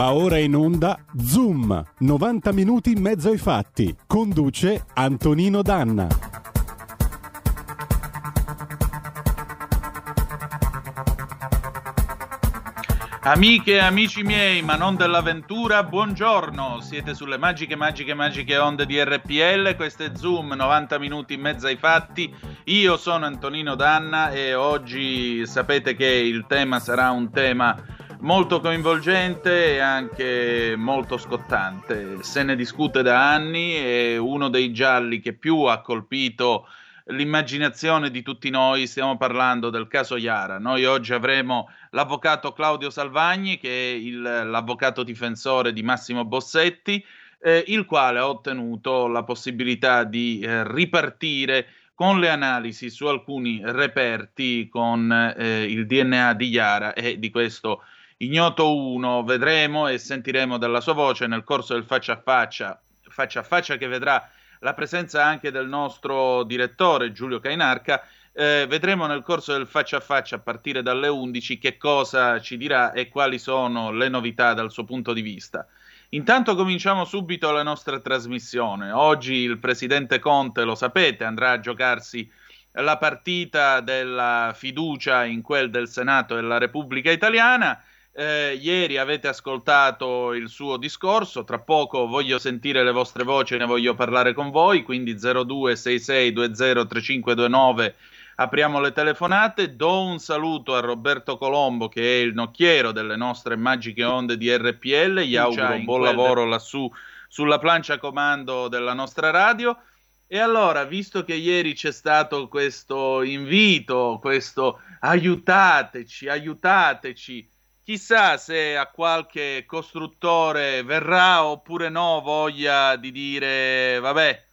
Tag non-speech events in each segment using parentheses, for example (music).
Va ora in onda Zoom, 90 minuti in mezzo ai fatti. Conduce Antonino Danna. Amiche e amici miei, ma non dell'avventura, buongiorno. Siete sulle magiche, magiche, magiche onde di RPL. Questo è Zoom, 90 minuti in mezzo ai fatti. Io sono Antonino Danna e oggi sapete che il tema sarà un tema molto coinvolgente e anche molto scottante. Se ne discute da anni, è uno dei gialli che più ha colpito l'immaginazione di tutti noi, stiamo parlando del caso Iara. Noi oggi avremo l'avvocato Claudio Salvagni, che è il, l'avvocato difensore di Massimo Bossetti, eh, il quale ha ottenuto la possibilità di eh, ripartire con le analisi su alcuni reperti con eh, il DNA di Iara e di questo ignoto 1 vedremo e sentiremo dalla sua voce nel corso del faccia a faccia, faccia a faccia che vedrà la presenza anche del nostro direttore Giulio Cainarca. Eh, vedremo nel corso del faccia a faccia a partire dalle 11 che cosa ci dirà e quali sono le novità dal suo punto di vista. Intanto cominciamo subito la nostra trasmissione. Oggi il presidente Conte, lo sapete, andrà a giocarsi la partita della fiducia in quel del Senato della Repubblica Italiana eh, ieri avete ascoltato il suo discorso, tra poco voglio sentire le vostre voci e ne voglio parlare con voi, quindi 0266203529 apriamo le telefonate, do un saluto a Roberto Colombo che è il nocchiero delle nostre magiche onde di RPL, gli auguro un buon lavoro lassù sulla plancia comando della nostra radio. E allora, visto che ieri c'è stato questo invito, questo aiutateci, aiutateci, Chissà se a qualche costruttore verrà oppure no voglia di dire vabbè,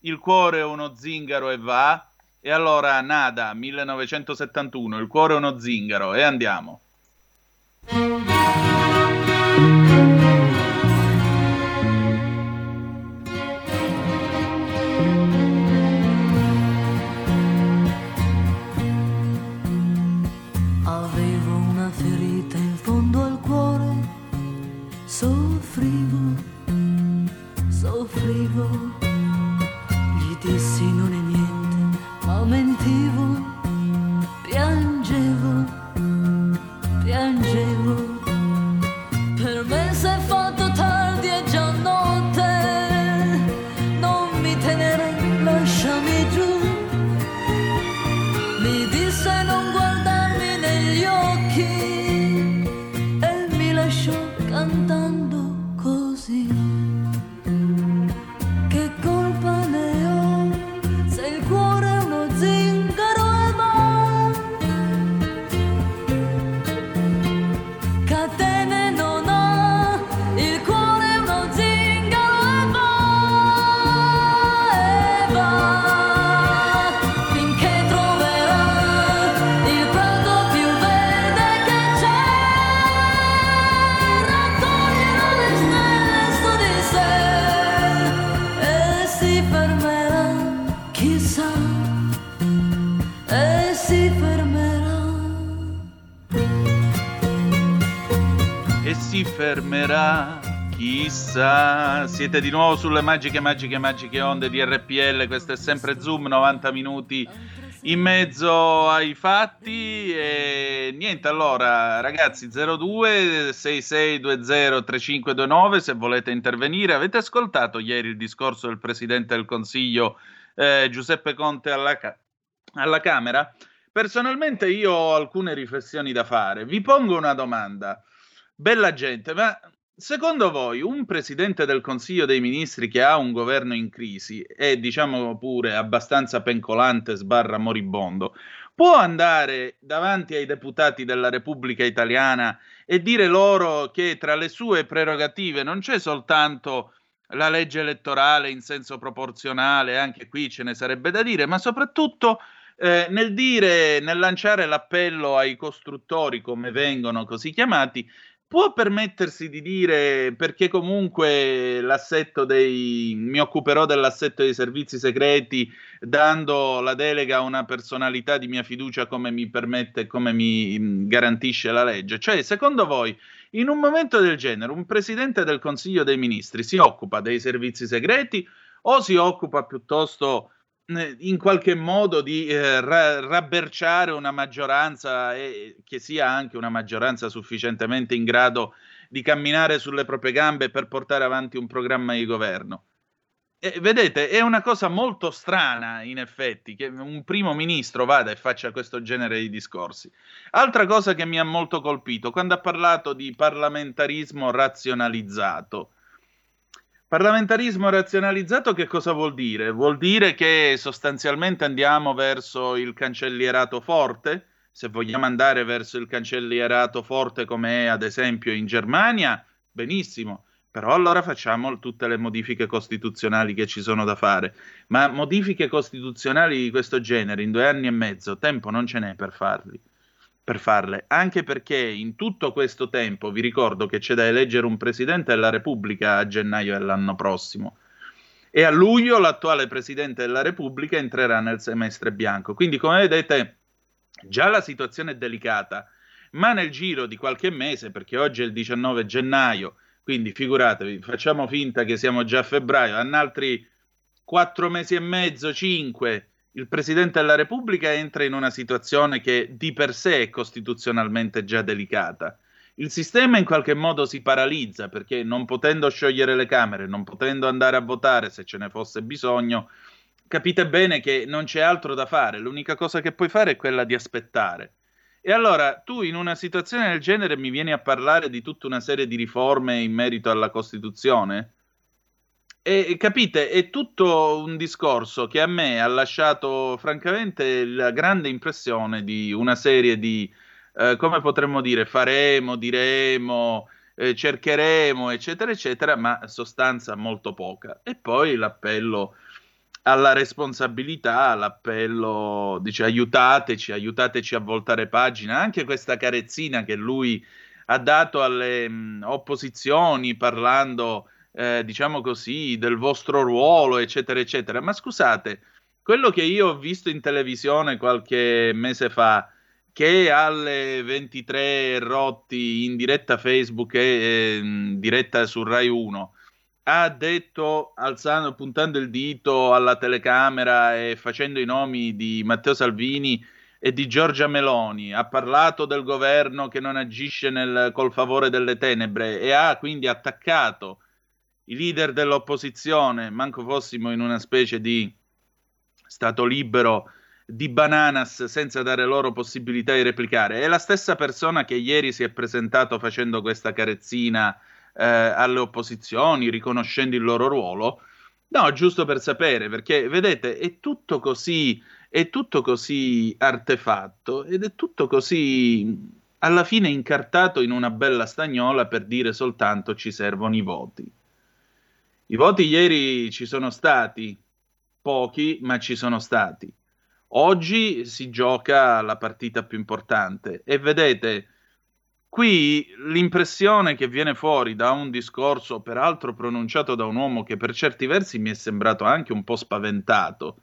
il cuore è uno zingaro e va. E allora nada, 1971, il cuore è uno zingaro e andiamo. Siete di nuovo sulle magiche, magiche, magiche onde di RPL. Questo è sempre Zoom, 90 minuti in mezzo ai fatti. E niente, allora, ragazzi, 02 6620 3529 se volete intervenire. Avete ascoltato ieri il discorso del presidente del Consiglio eh, Giuseppe Conte alla, alla Camera? Personalmente io ho alcune riflessioni da fare. Vi pongo una domanda. Bella gente, ma Secondo voi un presidente del Consiglio dei Ministri che ha un governo in crisi e diciamo pure abbastanza pencolante sbarra moribondo può andare davanti ai deputati della Repubblica Italiana e dire loro che tra le sue prerogative non c'è soltanto la legge elettorale in senso proporzionale, anche qui ce ne sarebbe da dire, ma soprattutto eh, nel dire, nel lanciare l'appello ai costruttori, come vengono così chiamati, può permettersi di dire perché comunque l'assetto dei mi occuperò dell'assetto dei servizi segreti dando la delega a una personalità di mia fiducia come mi permette come mi mm, garantisce la legge? Cioè secondo voi In un momento del genere, un presidente del Consiglio dei Ministri si occupa dei servizi segreti o si occupa piuttosto in qualche modo di eh, ra- rabberciare una maggioranza e che sia anche una maggioranza sufficientemente in grado di camminare sulle proprie gambe per portare avanti un programma di governo. E, vedete, è una cosa molto strana, in effetti, che un primo ministro vada e faccia questo genere di discorsi. Altra cosa che mi ha molto colpito, quando ha parlato di parlamentarismo razionalizzato. Parlamentarismo razionalizzato che cosa vuol dire? Vuol dire che sostanzialmente andiamo verso il cancellierato forte? Se vogliamo andare verso il cancellierato forte come è ad esempio in Germania, benissimo, però allora facciamo tutte le modifiche costituzionali che ci sono da fare. Ma modifiche costituzionali di questo genere in due anni e mezzo, tempo non ce n'è per farli per farle, anche perché in tutto questo tempo vi ricordo che c'è da eleggere un presidente della Repubblica a gennaio dell'anno prossimo e a luglio l'attuale presidente della Repubblica entrerà nel semestre bianco. Quindi, come vedete, già la situazione è delicata, ma nel giro di qualche mese, perché oggi è il 19 gennaio, quindi figuratevi, facciamo finta che siamo già a febbraio, in altri quattro mesi e mezzo, cinque, il Presidente della Repubblica entra in una situazione che di per sé è costituzionalmente già delicata. Il sistema in qualche modo si paralizza perché non potendo sciogliere le Camere, non potendo andare a votare se ce ne fosse bisogno, capite bene che non c'è altro da fare, l'unica cosa che puoi fare è quella di aspettare. E allora tu in una situazione del genere mi vieni a parlare di tutta una serie di riforme in merito alla Costituzione? E capite, è tutto un discorso che a me ha lasciato francamente la grande impressione di una serie di, eh, come potremmo dire, faremo, diremo, eh, cercheremo, eccetera, eccetera, ma sostanza molto poca. E poi l'appello alla responsabilità, l'appello, dice aiutateci, aiutateci a voltare pagina, anche questa carezzina che lui ha dato alle mh, opposizioni parlando eh, diciamo così, del vostro ruolo, eccetera, eccetera. Ma scusate, quello che io ho visto in televisione qualche mese fa, che alle 23 rotti in diretta Facebook e in diretta su Rai 1 ha detto, alzando, puntando il dito alla telecamera e facendo i nomi di Matteo Salvini e di Giorgia Meloni, ha parlato del governo che non agisce nel, col favore delle tenebre e ha quindi attaccato i leader dell'opposizione, manco fossimo in una specie di stato libero di bananas senza dare loro possibilità di replicare. È la stessa persona che ieri si è presentato facendo questa carezzina eh, alle opposizioni, riconoscendo il loro ruolo. No, giusto per sapere, perché vedete, è tutto così, è tutto così artefatto ed è tutto così alla fine incartato in una bella stagnola per dire soltanto ci servono i voti. I voti ieri ci sono stati, pochi, ma ci sono stati. Oggi si gioca la partita più importante e vedete, qui l'impressione che viene fuori da un discorso, peraltro pronunciato da un uomo che per certi versi mi è sembrato anche un po' spaventato,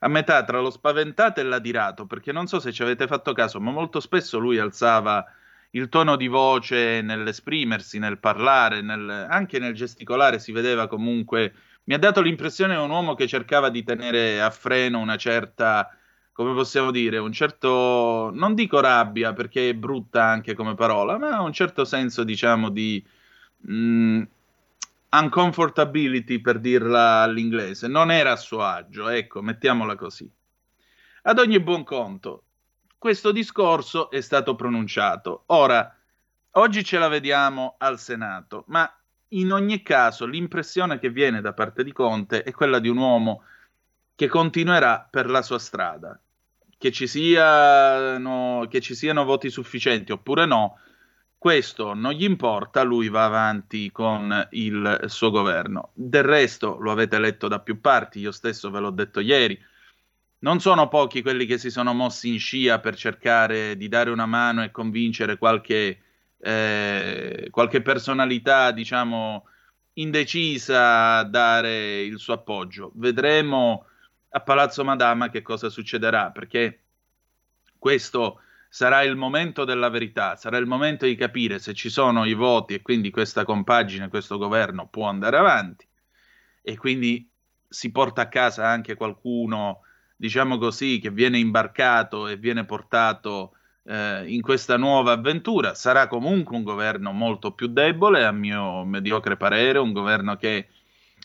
a metà tra lo spaventato e l'adirato, perché non so se ci avete fatto caso, ma molto spesso lui alzava il tono di voce nell'esprimersi, nel parlare, nel, anche nel gesticolare si vedeva comunque. Mi ha dato l'impressione di un uomo che cercava di tenere a freno una certa, come possiamo dire, un certo, non dico rabbia perché è brutta anche come parola, ma un certo senso, diciamo, di mh, mm, uncomfortability per dirla all'inglese. Non era a suo agio, ecco, mettiamola così. Ad ogni buon conto, questo discorso è stato pronunciato. Ora, oggi ce la vediamo al Senato, ma in ogni caso l'impressione che viene da parte di Conte è quella di un uomo che continuerà per la sua strada. Che ci, siano, che ci siano voti sufficienti oppure no, questo non gli importa, lui va avanti con il suo governo. Del resto, lo avete letto da più parti, io stesso ve l'ho detto ieri, non sono pochi quelli che si sono mossi in scia per cercare di dare una mano e convincere qualche, eh, qualche personalità, diciamo, indecisa a dare il suo appoggio. Vedremo a Palazzo Madama che cosa succederà, perché questo sarà il momento della verità, sarà il momento di capire se ci sono i voti e quindi questa compagine, questo governo può andare avanti e quindi si porta a casa anche qualcuno, diciamo così, che viene imbarcato e viene portato eh, in questa nuova avventura. Sarà comunque un governo molto più debole, a mio mediocre parere, un governo che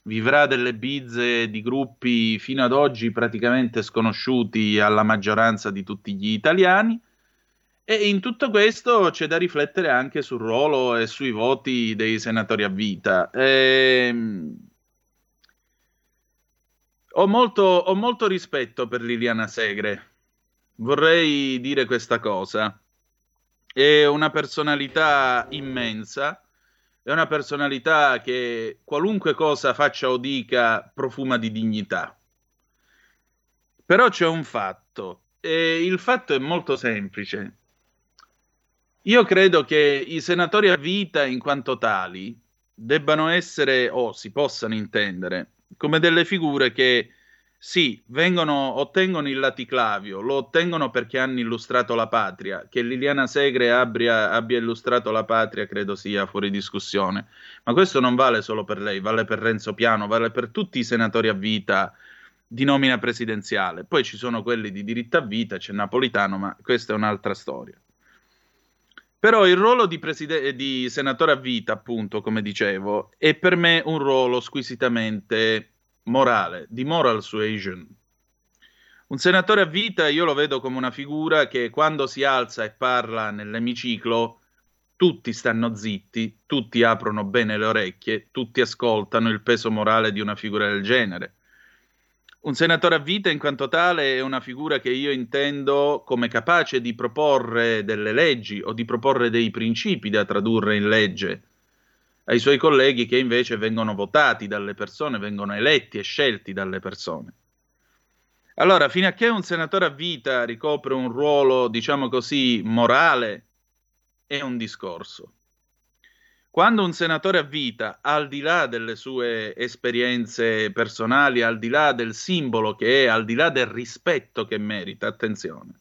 vivrà delle bizze di gruppi fino ad oggi praticamente sconosciuti alla maggioranza di tutti gli italiani. E in tutto questo c'è da riflettere anche sul ruolo e sui voti dei senatori a vita. Ehm... Ho, molto, ho molto rispetto per Liliana Segre, vorrei dire questa cosa. È una personalità immensa, è una personalità che qualunque cosa faccia o dica profuma di dignità. Però c'è un fatto, e il fatto è molto semplice. Io credo che i senatori a vita, in quanto tali, debbano essere, o si possano intendere, come delle figure che sì, vengono, ottengono il laticlavio, lo ottengono perché hanno illustrato la patria. Che Liliana Segre abbia, abbia, illustrato la patria credo sia fuori discussione. Ma questo non vale solo per lei, vale per Renzo Piano, vale per tutti i senatori a vita di nomina presidenziale. Poi ci sono quelli di diritto a vita, c'è Napolitano, ma questa è un'altra storia. Però il ruolo di, preside- di senatore a vita, appunto, come dicevo, è per me un ruolo squisitamente morale, di moral suasion. Un senatore a vita io lo vedo come una figura che quando si alza e parla nell'emiciclo tutti stanno zitti, tutti aprono bene le orecchie, tutti ascoltano il peso morale di una figura del genere. Un senatore a vita in quanto tale è una figura che io intendo come capace di proporre delle leggi o di proporre dei principi da tradurre in legge ai suoi colleghi che invece vengono votati dalle persone, vengono eletti e scelti dalle persone. Allora, fino a che un senatore a vita ricopre un ruolo, diciamo così, morale, è un discorso. Quando un senatore a vita, al di là delle sue esperienze personali, al di là del simbolo che è, al di là del rispetto che merita, attenzione,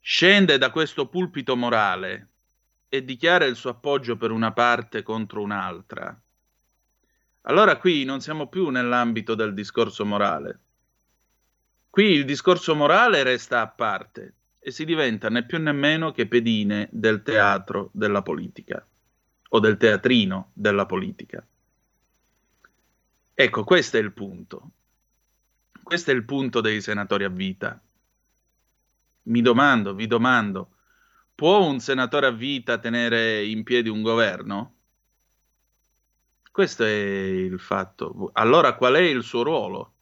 scende da questo pulpito morale e dichiara il suo appoggio per una parte contro un'altra, allora qui non siamo più nell'ambito del discorso morale. Qui il discorso morale resta a parte e si diventa né più né meno che pedine del teatro della politica o del teatrino della politica. Ecco, questo è il punto. Questo è il punto dei senatori a vita. Mi domando, vi domando, Può un senatore a vita tenere in piedi un governo? Questo è il fatto. Allora qual è il suo ruolo?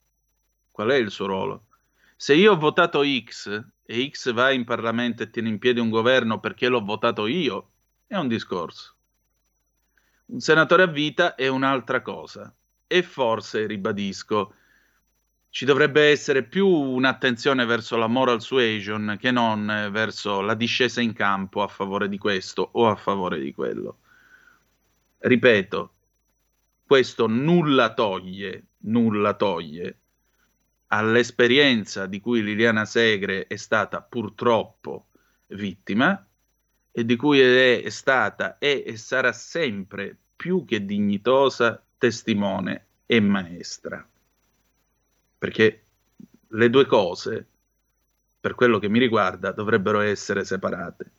Qual è il suo ruolo? Se io ho votato X e X va in Parlamento e tiene in piedi un governo perché l'ho votato io, è un discorso. Un senatore a vita è un'altra cosa. E forse, ribadisco, ci dovrebbe essere più un'attenzione verso la moral suasion che non verso la discesa in campo a favore di questo o a favore di quello. Ripeto, questo nulla toglie, nulla toglie all'esperienza di cui Liliana Segre è stata purtroppo vittima e di cui è stata è e sarà sempre più che dignitosa testimone e maestra perché le due cose, per quello che mi riguarda, dovrebbero essere separate.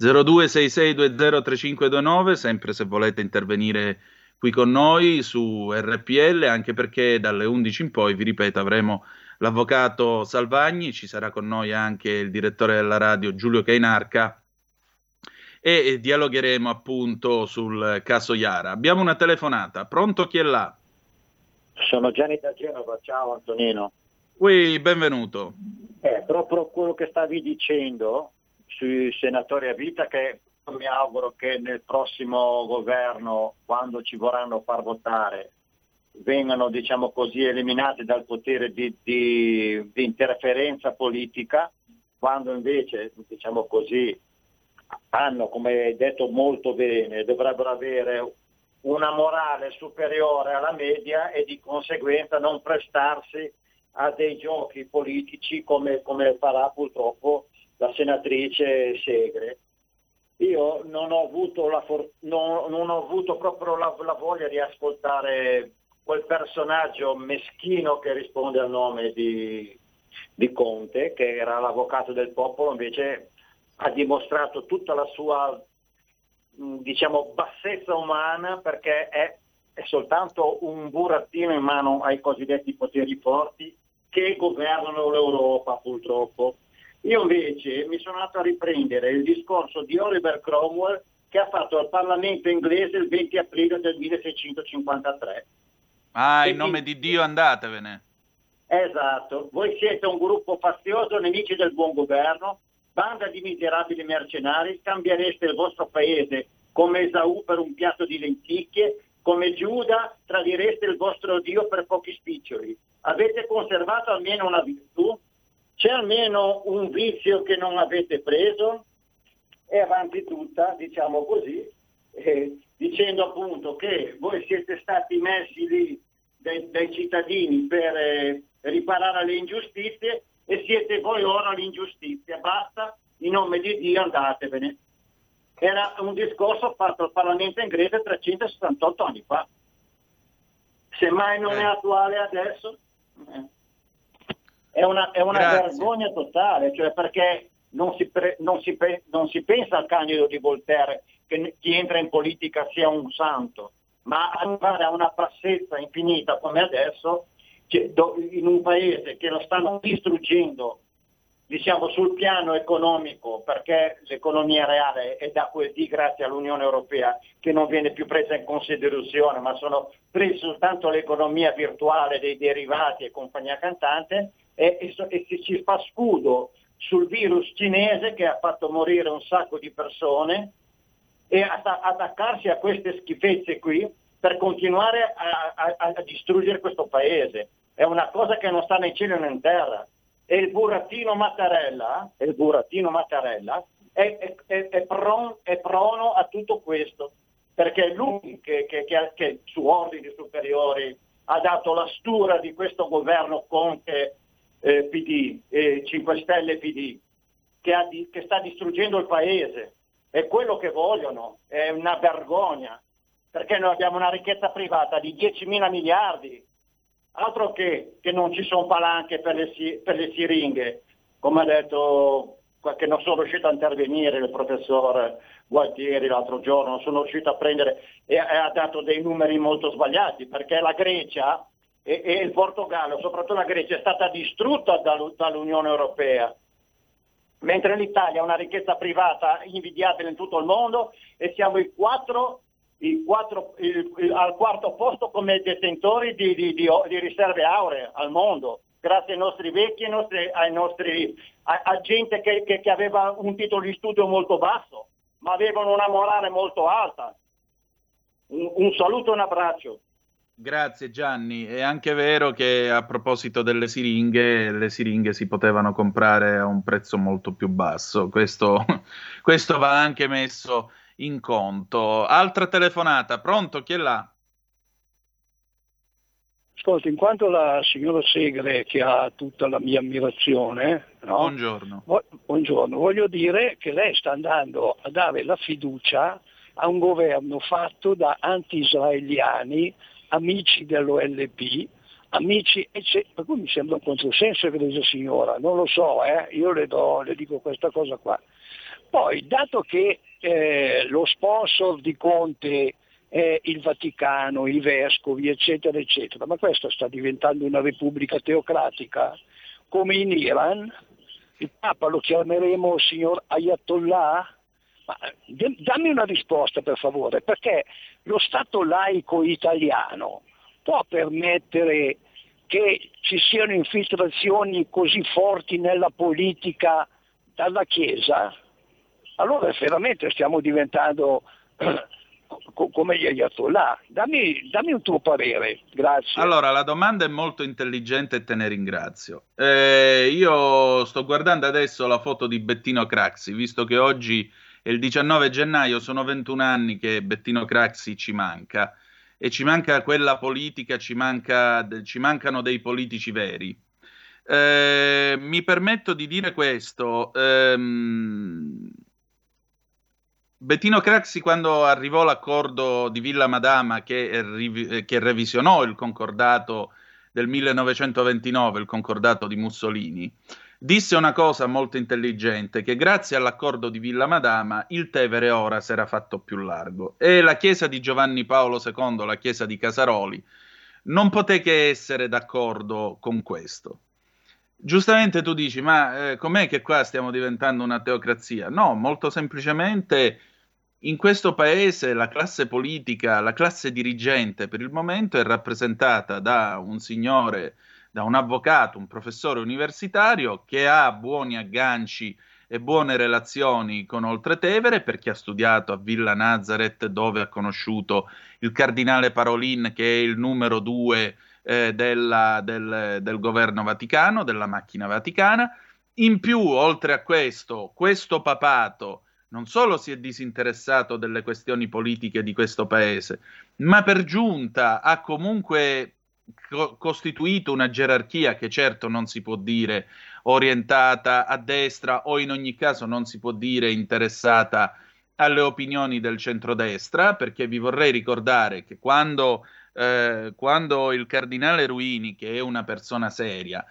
0266203529, sempre se volete intervenire qui con noi su RPL, anche perché dalle 11 in poi, vi ripeto, avremo l'avvocato Salvagni, ci sarà con noi anche il direttore della radio Giulio Cainarca e dialogheremo appunto sul caso Iara. Abbiamo una telefonata, pronto chi è là? Sono Gianni da Genova, ciao Antonino. Ui, benvenuto. Eh, proprio quello che stavi dicendo sui senatori a vita che mi auguro che nel prossimo governo, quando ci vorranno far votare, vengano diciamo così, eliminati dal potere di, di, di interferenza politica, quando invece diciamo così, hanno, come hai detto molto bene, dovrebbero avere una morale superiore alla media e di conseguenza non prestarsi a dei giochi politici come, come farà purtroppo la senatrice Segre, io non ho avuto, la for- non, non ho avuto proprio la, la, voglia di ascoltare quel personaggio meschino che risponde al nome di, di Conte, che era l'avvocato del popolo, invece ha dimostrato tutta la sua diciamo, bassezza umana perché è, è soltanto un burattino in mano ai cosiddetti poteri forti che governano l'Europa purtroppo. Io invece mi sono andato a riprendere il discorso di Oliver Cromwell che ha fatto al Parlamento inglese il 20 aprile del 1653. Ah, in nome di Dio andatevene. Esatto, voi siete un gruppo fazioso, nemici del buon governo, banda di miserabili mercenari, cambiereste il vostro paese come Esaù per un piatto di lenticchie, come Giuda tradireste il vostro Dio per pochi spiccioli. Avete conservato almeno una virtù? C'è almeno un vizio che non avete preso? E avanti tutta, diciamo così, eh, dicendo appunto che voi siete stati messi lì dai, dai cittadini per eh, riparare alle ingiustizie e siete voi ora l'ingiustizia. Basta, in nome di Dio andatevene. Era un discorso fatto al Parlamento inglese 368 anni fa. Semmai non eh. è attuale adesso. Eh. È una, è una vergogna totale, cioè perché non si, pre, non, si pre, non si, pensa al candido di Voltaire che chi entra in politica sia un santo, ma arrivare a una bassezza infinita come adesso, cioè, do, in un paese che lo stanno distruggendo diciamo sul piano economico, perché l'economia reale è da quel di grazie all'Unione Europea che non viene più presa in considerazione, ma sono prese soltanto l'economia virtuale dei derivati e compagnia cantante, e, e, e si fa scudo sul virus cinese che ha fatto morire un sacco di persone e attaccarsi a queste schifezze qui per continuare a, a, a distruggere questo paese. È una cosa che non sta né in cielo né in terra. E il burattino Mattarella, il burattino Mattarella è, è, è, è, pron, è prono a tutto questo, perché è lui che, che, che, che su ordini superiori ha dato la stura di questo governo Conte eh, PD, eh, 5 Stelle PD, che, ha, che sta distruggendo il paese. È quello che vogliono, è una vergogna, perché noi abbiamo una ricchezza privata di 10 mila miliardi, altro che, che non ci sono palanche per le, per le siringhe, come ha detto che non sono riuscito a intervenire il professor Gualtieri l'altro giorno, non sono riuscito a prendere e ha dato dei numeri molto sbagliati perché la Grecia e, e il Portogallo, soprattutto la Grecia, è stata distrutta dall'Unione Europea, mentre l'Italia ha una ricchezza privata invidiabile in tutto il mondo e siamo i quattro, i quattro il, il, al quarto posto come detentori di, di, di, di, riserve auree al mondo, grazie ai nostri vecchi, ai nostri, ai nostri a, a, gente che, che, che aveva un titolo di studio molto basso, ma avevano una morale molto alta. Un, un saluto e un abbraccio. Grazie Gianni, è anche vero che a proposito delle siringhe, le siringhe si potevano comprare a un prezzo molto più basso, questo, (laughs) questo va anche messo in conto. Altra telefonata, pronto? Chi è là? Ascolta, in quanto la signora Segre che ha tutta la mia ammirazione, no? buongiorno. Vo- buongiorno, voglio dire che lei sta andando a dare la fiducia a un governo fatto da anti-israeliani amici dell'OLP, amici, per cui mi sembra un controsenso, egregia signora, non lo so, eh? io le, do, le, dico questa cosa qua. Poi, dato che eh, lo sponsor di Conte è il Vaticano, i vescovi, eccetera, eccetera, ma questa sta diventando una repubblica teocratica, come in Iran, il Papa lo chiameremo signor Ayatollah, ma dammi una risposta per favore, perché lo Stato laico italiano può permettere che ci siano infiltrazioni così forti nella politica dalla Chiesa? Allora veramente stiamo diventando (clears throat) come gli ayatollah. Dammi, dammi, un tuo parere, grazie. Allora, la domanda è molto intelligente e te ne ringrazio. Eh, io sto guardando adesso la foto di Bettino Craxi, visto che oggi e il 19 gennaio sono 21 anni che Bettino Craxi ci manca e ci manca quella politica, ci, manca, ci mancano dei politici veri. Eh, mi permetto di dire questo. Ehm, Bettino Craxi, quando arrivò l'accordo di Villa Madama che, che revisionò il concordato del 1929, il concordato di Mussolini, disse una cosa molto intelligente, che grazie all'accordo di Villa Madama il Tevere ora si era fatto più largo e la chiesa di Giovanni Paolo II, la chiesa di Casaroli, non poté che essere d'accordo con questo. Giustamente tu dici, ma eh, com'è che qua stiamo diventando una teocrazia? No, molto semplicemente in questo paese la classe politica, la classe dirigente per il momento è rappresentata da un signore da un avvocato, un professore universitario che ha buoni agganci e buone relazioni con Oltretevere perché ha studiato a Villa Nazareth dove ha conosciuto il cardinale Parolin che è il numero due eh, della, del, del governo vaticano, della macchina vaticana. In più, oltre a questo, questo papato non solo si è disinteressato delle questioni politiche di questo paese, ma per giunta ha comunque co- costituito una gerarchia che certo non si può dire orientata a destra o in ogni caso non si può dire interessata alle opinioni del centrodestra, perché vi vorrei ricordare che quando, eh, quando il cardinale Ruini, che è una persona seria,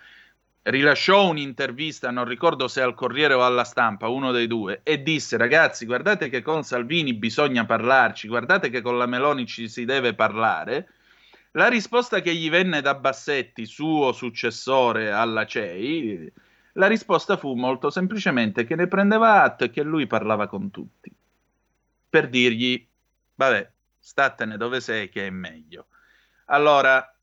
rilasciò un'intervista, non ricordo se al Corriere o alla stampa, uno dei due, e disse ragazzi guardate che con Salvini bisogna parlarci, guardate che con la Meloni ci si deve parlare, la risposta che gli venne da Bassetti, suo successore alla CEI, la risposta fu molto semplicemente che ne prendeva atto e che lui parlava con tutti. Per dirgli, vabbè, statene dove sei che è meglio. Allora,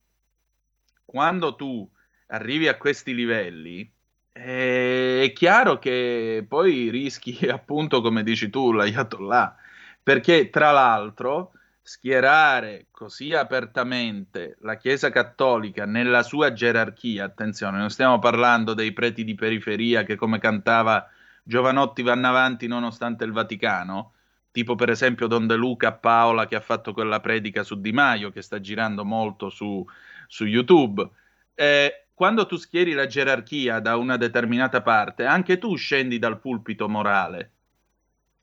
quando tu arrivi a questi livelli, eh, è chiaro che poi rischi, (laughs) appunto, come dici tu, l'ayatollah, perché tra l'altro schierare così apertamente la Chiesa Cattolica nella sua gerarchia, attenzione, non stiamo parlando dei preti di periferia che come cantava Giovanotti vanno avanti nonostante il Vaticano, tipo per esempio Don De Luca Paola che ha fatto quella predica su Di Maio che sta girando molto su, su YouTube. Eh, quando tu schieri la gerarchia da una determinata parte, anche tu scendi dal pulpito morale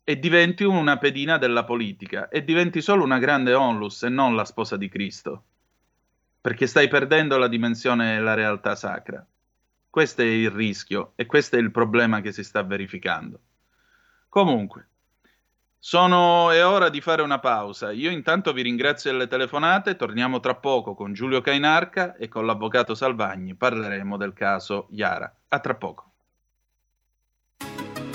e diventi una pedina della politica e diventi solo una grande onlus e non la sposa di Cristo, perché stai perdendo la dimensione e la realtà sacra. Questo è il rischio e questo è il problema che si sta verificando. Comunque, sono, è ora di fare una pausa. Io intanto vi ringrazio delle telefonate, torniamo tra poco con Giulio Cainarca e con l'avvocato Salvagni parleremo del caso Iara. A tra poco.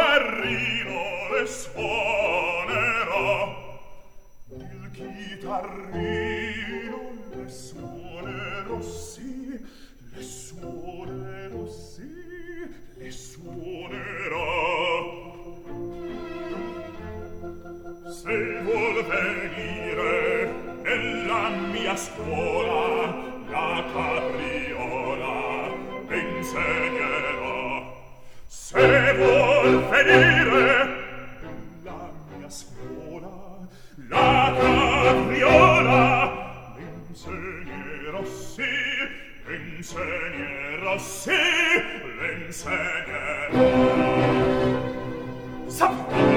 chitarrino le suonerà. Il chitarrino le suonerò sì le suonerò sì le suonerà. Se vuol venire nella mia scuola la capriola insegnerò se vuol venire la mia scuola la capriola l'insegnerò sì l'insegnerò sì l'insegnerò saprò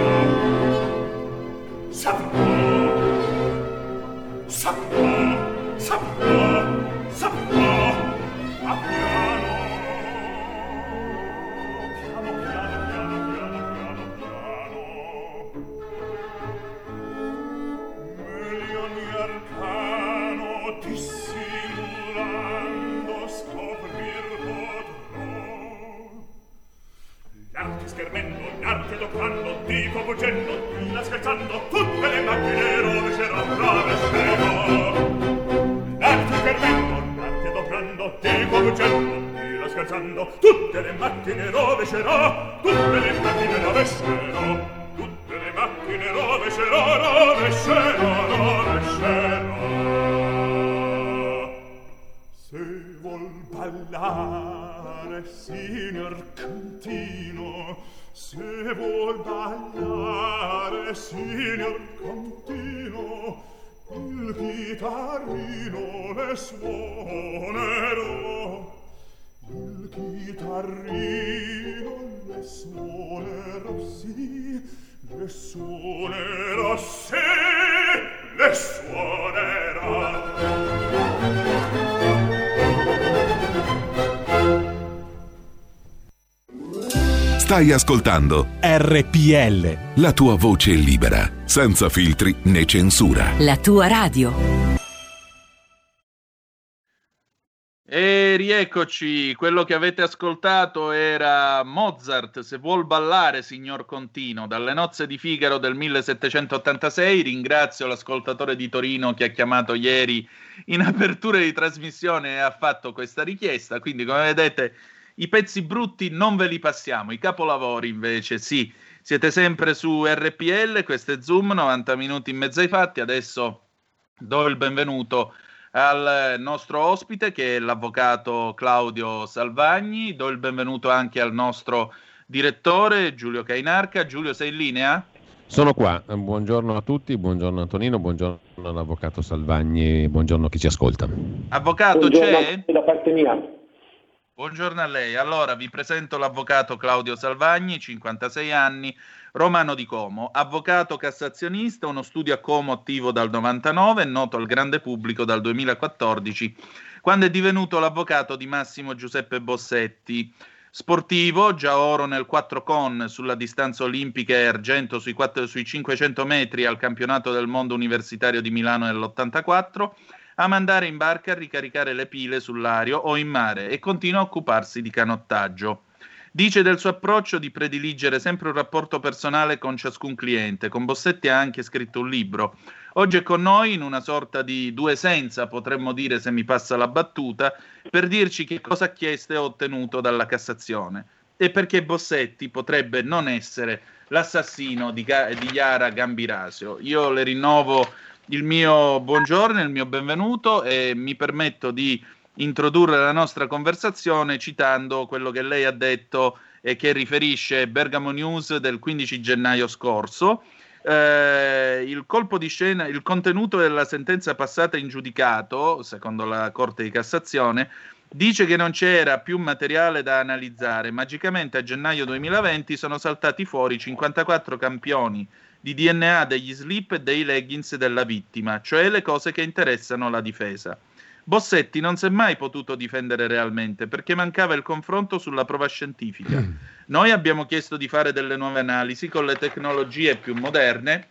Stai ascoltando RPL. La tua voce libera, senza filtri né censura. La tua radio. E rieccoci, quello che avete ascoltato era Mozart, se vuol ballare, signor Contino, dalle nozze di Figaro del 1786. Ringrazio l'ascoltatore di Torino che ha chiamato ieri in apertura di trasmissione e ha fatto questa richiesta. Quindi, come vedete, i pezzi brutti non ve li passiamo, i capolavori invece sì. Siete sempre su RPL, questo è Zoom, 90 minuti in mezzo ai fatti. Adesso do il benvenuto al nostro ospite che è l'avvocato Claudio Salvagni, do il benvenuto anche al nostro direttore Giulio Cainarca. Giulio, sei in linea? Sono qua, buongiorno a tutti, buongiorno Antonino, buongiorno all'avvocato Salvagni, buongiorno a chi ci ascolta. Avvocato Buongiorno c'è? da parte mia. Buongiorno a lei. Allora, vi presento l'avvocato Claudio Salvagni, 56 anni, romano di Como, avvocato cassazionista, uno studio a Como attivo dal 99, noto al grande pubblico dal 2014, quando è divenuto l'avvocato di Massimo Giuseppe Bossetti. Sportivo, già oro nel 4 con sulla distanza olimpica e argento sui, 4, sui 500 metri al campionato del mondo universitario di Milano nell'84 ama andare in barca a ricaricare le pile sull'ario o in mare e continua a occuparsi di canottaggio. Dice del suo approccio di prediligere sempre un rapporto personale con ciascun cliente. Con Bossetti ha anche scritto un libro. Oggi è con noi in una sorta di due senza, potremmo dire se mi passa la battuta, per dirci che cosa ha chiesto e ottenuto dalla Cassazione e perché Bossetti potrebbe non essere l'assassino di, Ga- di Chiara Gambirasio. Io le rinnovo il mio buongiorno, il mio benvenuto e mi permetto di introdurre la nostra conversazione citando quello che lei ha detto e che riferisce Bergamo News del 15 gennaio scorso. Eh, il colpo di scena, il contenuto della sentenza passata in giudicato, secondo la Corte di Cassazione, dice che non c'era più materiale da analizzare. Magicamente a gennaio 2020 sono saltati fuori 54 campioni di DNA degli slip e dei leggings della vittima, cioè le cose che interessano la difesa. Bossetti non si è mai potuto difendere realmente perché mancava il confronto sulla prova scientifica. Noi abbiamo chiesto di fare delle nuove analisi con le tecnologie più moderne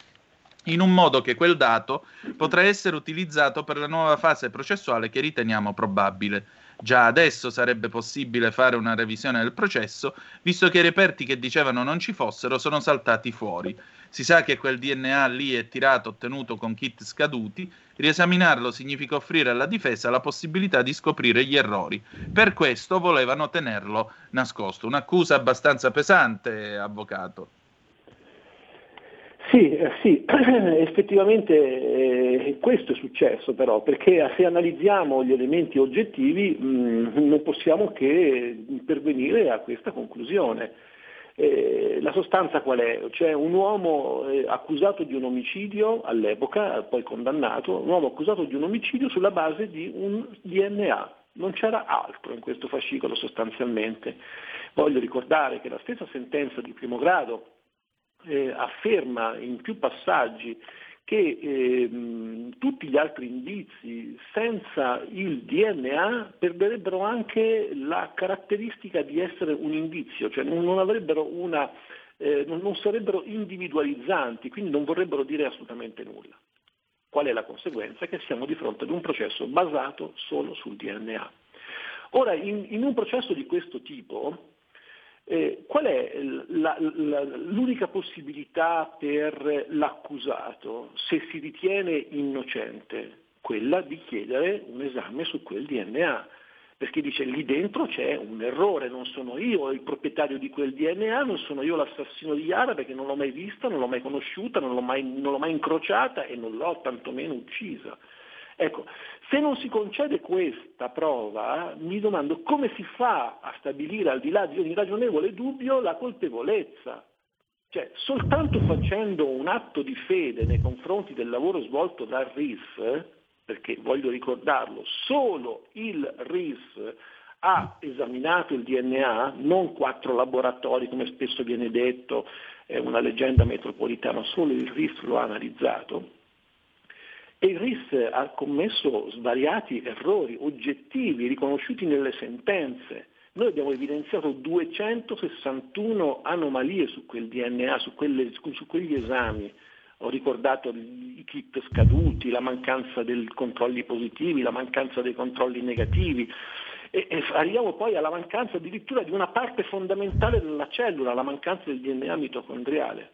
in un modo che quel dato potrà essere utilizzato per la nuova fase processuale che riteniamo probabile. Già adesso sarebbe possibile fare una revisione del processo, visto che i reperti che dicevano non ci fossero sono saltati fuori. Si sa che quel DNA lì è tirato ottenuto con kit scaduti, riesaminarlo significa offrire alla difesa la possibilità di scoprire gli errori. Per questo volevano tenerlo nascosto. Un'accusa abbastanza pesante, avvocato. Sì, eh, sì, (clears throat) effettivamente eh, questo è successo però, perché se analizziamo gli elementi oggettivi mh, non possiamo che pervenire a questa conclusione. Eh, la sostanza qual è? C'è un uomo eh, accusato di un omicidio all'epoca, poi condannato, un uomo accusato di un omicidio sulla base di un DNA. Non c'era altro in questo fascicolo sostanzialmente. Voglio ricordare che la stessa sentenza di primo grado eh, afferma in più passaggi che ehm, tutti gli altri indizi senza il DNA perderebbero anche la caratteristica di essere un indizio, cioè non, avrebbero una, eh, non, non sarebbero individualizzanti, quindi non vorrebbero dire assolutamente nulla. Qual è la conseguenza? Che siamo di fronte ad un processo basato solo sul DNA. Ora, in, in un processo di questo tipo, eh, qual è la, la, l'unica possibilità per l'accusato se si ritiene innocente? Quella di chiedere un esame su quel DNA, perché dice lì dentro c'è un errore, non sono io il proprietario di quel DNA, non sono io l'assassino di Yara perché non l'ho mai vista, non l'ho mai conosciuta, non l'ho mai, non l'ho mai incrociata e non l'ho tantomeno uccisa. Ecco, se non si concede questa prova, mi domando come si fa a stabilire al di là di ogni ragionevole dubbio la colpevolezza. Cioè, soltanto facendo un atto di fede nei confronti del lavoro svolto dal RIF, perché voglio ricordarlo, solo il RIS ha esaminato il DNA, non quattro laboratori come spesso viene detto, è una leggenda metropolitana, solo il RIS lo ha analizzato. E il RIS ha commesso svariati errori oggettivi riconosciuti nelle sentenze. Noi abbiamo evidenziato 261 anomalie su quel DNA, su, quelle, su quegli esami ho ricordato i kit scaduti, la mancanza dei controlli positivi, la mancanza dei controlli negativi e, e, arriviamo poi alla mancanza addirittura di una parte fondamentale della cellula, la mancanza del DNA mitocondriale.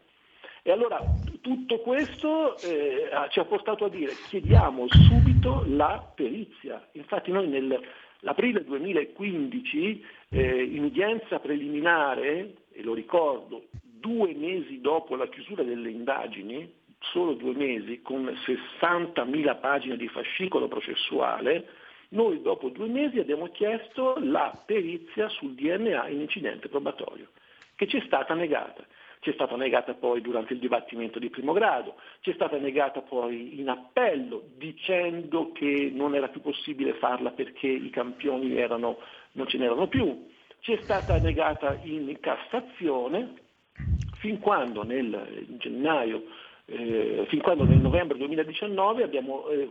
E allora tutto questo eh, ci ha portato a dire chiediamo subito la perizia. Infatti noi nell'aprile 2015 eh, in udienza preliminare, e lo ricordo, due mesi dopo la chiusura delle indagini, solo due mesi, con 60.000 pagine di fascicolo processuale, noi dopo due mesi abbiamo chiesto la perizia sul DNA in incidente probatorio, che ci è stata negata. Ci è stata negata poi durante il dibattimento di primo grado, ci è stata negata poi in appello dicendo che non era più possibile farla perché i campioni erano, non ce n'erano più, ci è stata negata in Cassazione fin quando nel gennaio eh, fin quando nel novembre 2019 abbiamo eh,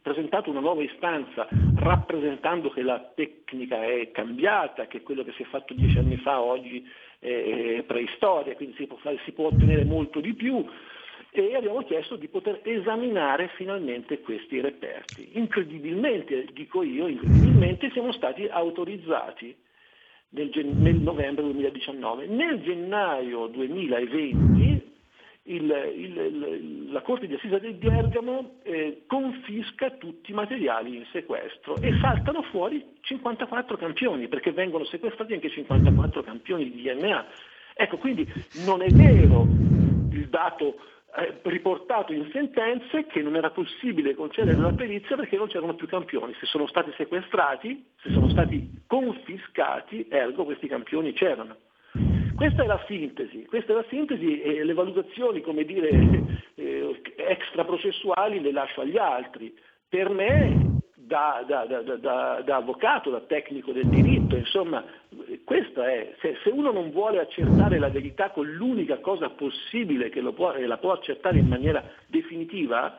presentato una nuova istanza rappresentando che la tecnica è cambiata, che quello che si è fatto dieci anni fa oggi è preistoria, quindi si può, fare, si può ottenere molto di più e abbiamo chiesto di poter esaminare finalmente questi reperti. Incredibilmente, dico io, incredibilmente siamo stati autorizzati nel, nel novembre 2019. Nel gennaio 2020 il, il, la Corte di Assisa di Bergamo eh, confisca tutti i materiali in sequestro e saltano fuori 54 campioni, perché vengono sequestrati anche 54 campioni di DNA. Ecco, quindi non è vero il dato eh, riportato in sentenze che non era possibile concedere la perizia perché non c'erano più campioni. Se sono stati sequestrati, se sono stati confiscati, ergo questi campioni c'erano. Questa è la sintesi, questa è la sintesi e le valutazioni, come dire, (laughs) eh, extraprocessuali le lascio agli altri. Per me, da, da, da, da, avvocato, da tecnico del diritto, insomma, questo è, se, se, uno non vuole accertare la verità con l'unica cosa possibile che può, la può accertare in maniera definitiva,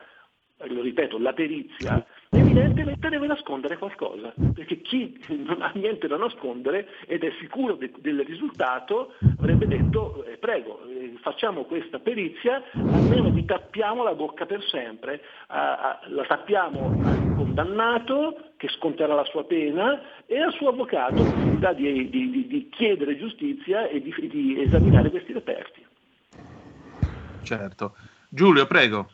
lo ripeto, la perizia, evidentemente deve nascondere qualcosa, perché chi (laughs) non ha niente da nascondere ed è sicuro de- del risultato avrebbe detto eh, prego, eh, facciamo questa perizia, almeno vi tappiamo la bocca per sempre, a- a- la tappiamo al condannato che sconterà la sua pena e al suo avvocato che di, di, di, di chiedere giustizia e di esaminare questi reperti. Certo. Giulio, prego.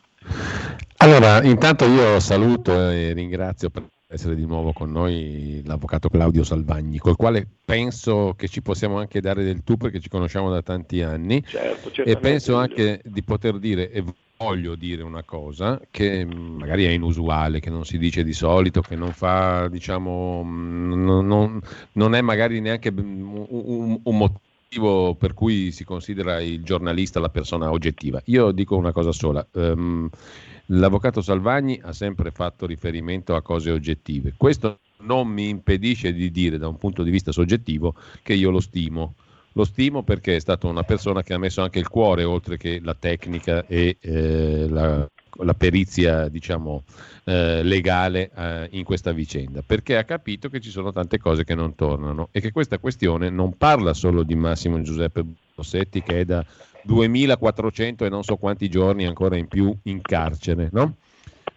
Allora, intanto io saluto e ringrazio per essere di nuovo con noi l'avvocato Claudio Salvagni, col quale penso che ci possiamo anche dare del tu perché ci conosciamo da tanti anni certo, e penso anche di poter dire e voglio dire una cosa che magari è inusuale, che non si dice di solito, che non fa, diciamo, non, non, non è magari neanche un, un, un motivo per cui si considera il giornalista la persona oggettiva. Io dico una cosa sola. Um, L'avvocato Salvagni ha sempre fatto riferimento a cose oggettive. Questo non mi impedisce di dire da un punto di vista soggettivo che io lo stimo. Lo stimo perché è stata una persona che ha messo anche il cuore oltre che la tecnica e eh, la, la, perizia diciamo, eh, legale eh, in questa vicenda, perché ha capito che ci sono tante cose che non tornano e che questa questione non parla solo di Massimo Giuseppe Bossetti che è da 2400 e non so quanti giorni ancora in più in carcere, no?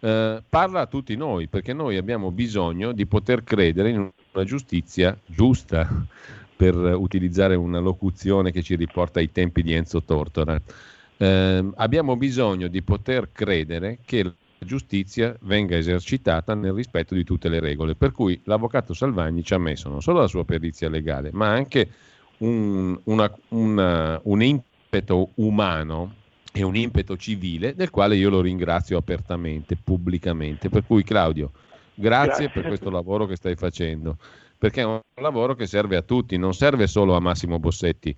eh, parla a tutti noi, perché noi abbiamo bisogno di poter credere in una giustizia giusta, (laughs) per utilizzare una locuzione che ci riporta ai tempi di Enzo Tortora. Eh, abbiamo bisogno di poter credere che giustizia venga esercitata nel rispetto di tutte le regole. Per cui l'avvocato Salvagni ci ha messo non solo la sua perizia legale, ma anche un, una, una, un impeto umano e un impeto civile del quale io lo ringrazio apertamente, pubblicamente. Per cui Claudio, grazie, grazie. per questo lavoro che stai facendo, perché è un lavoro che serve a tutti, non serve solo a Massimo Bossetti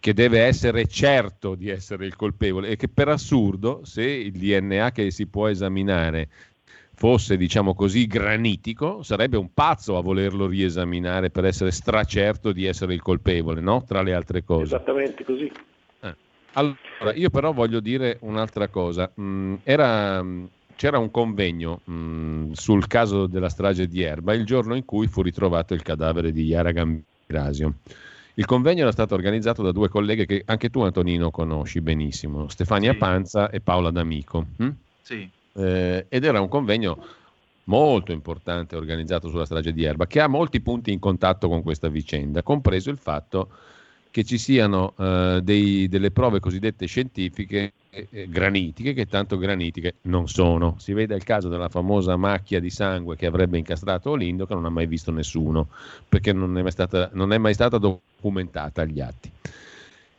che deve essere certo di essere il colpevole e che per assurdo se il DNA che si può esaminare fosse diciamo così granitico sarebbe un pazzo a volerlo riesaminare per essere stracerto di essere il colpevole no? tra le altre cose esattamente così. Allora io però voglio dire un'altra cosa mm, era, c'era un convegno mh, mm, sul caso della strage di Erba il giorno in cui fu ritrovato il cadavere di Yara Gambirasio il convegno era stato organizzato da due colleghe che anche tu, Antonino, conosci benissimo, Stefania sì. Panza e Paola D'Amico. Hm? Sì. Eh, ed era un convegno molto importante organizzato sulla strage di Erba, che ha molti punti in contatto con questa vicenda, compreso il fatto che ci siano eh, dei, delle prove cosiddette scientifiche eh, granitiche, che tanto granitiche non sono. Si vede il caso della famosa macchia di sangue che avrebbe incastrato Olindo, che non ha mai visto nessuno, perché non è mai stata, è mai stata documentata agli atti.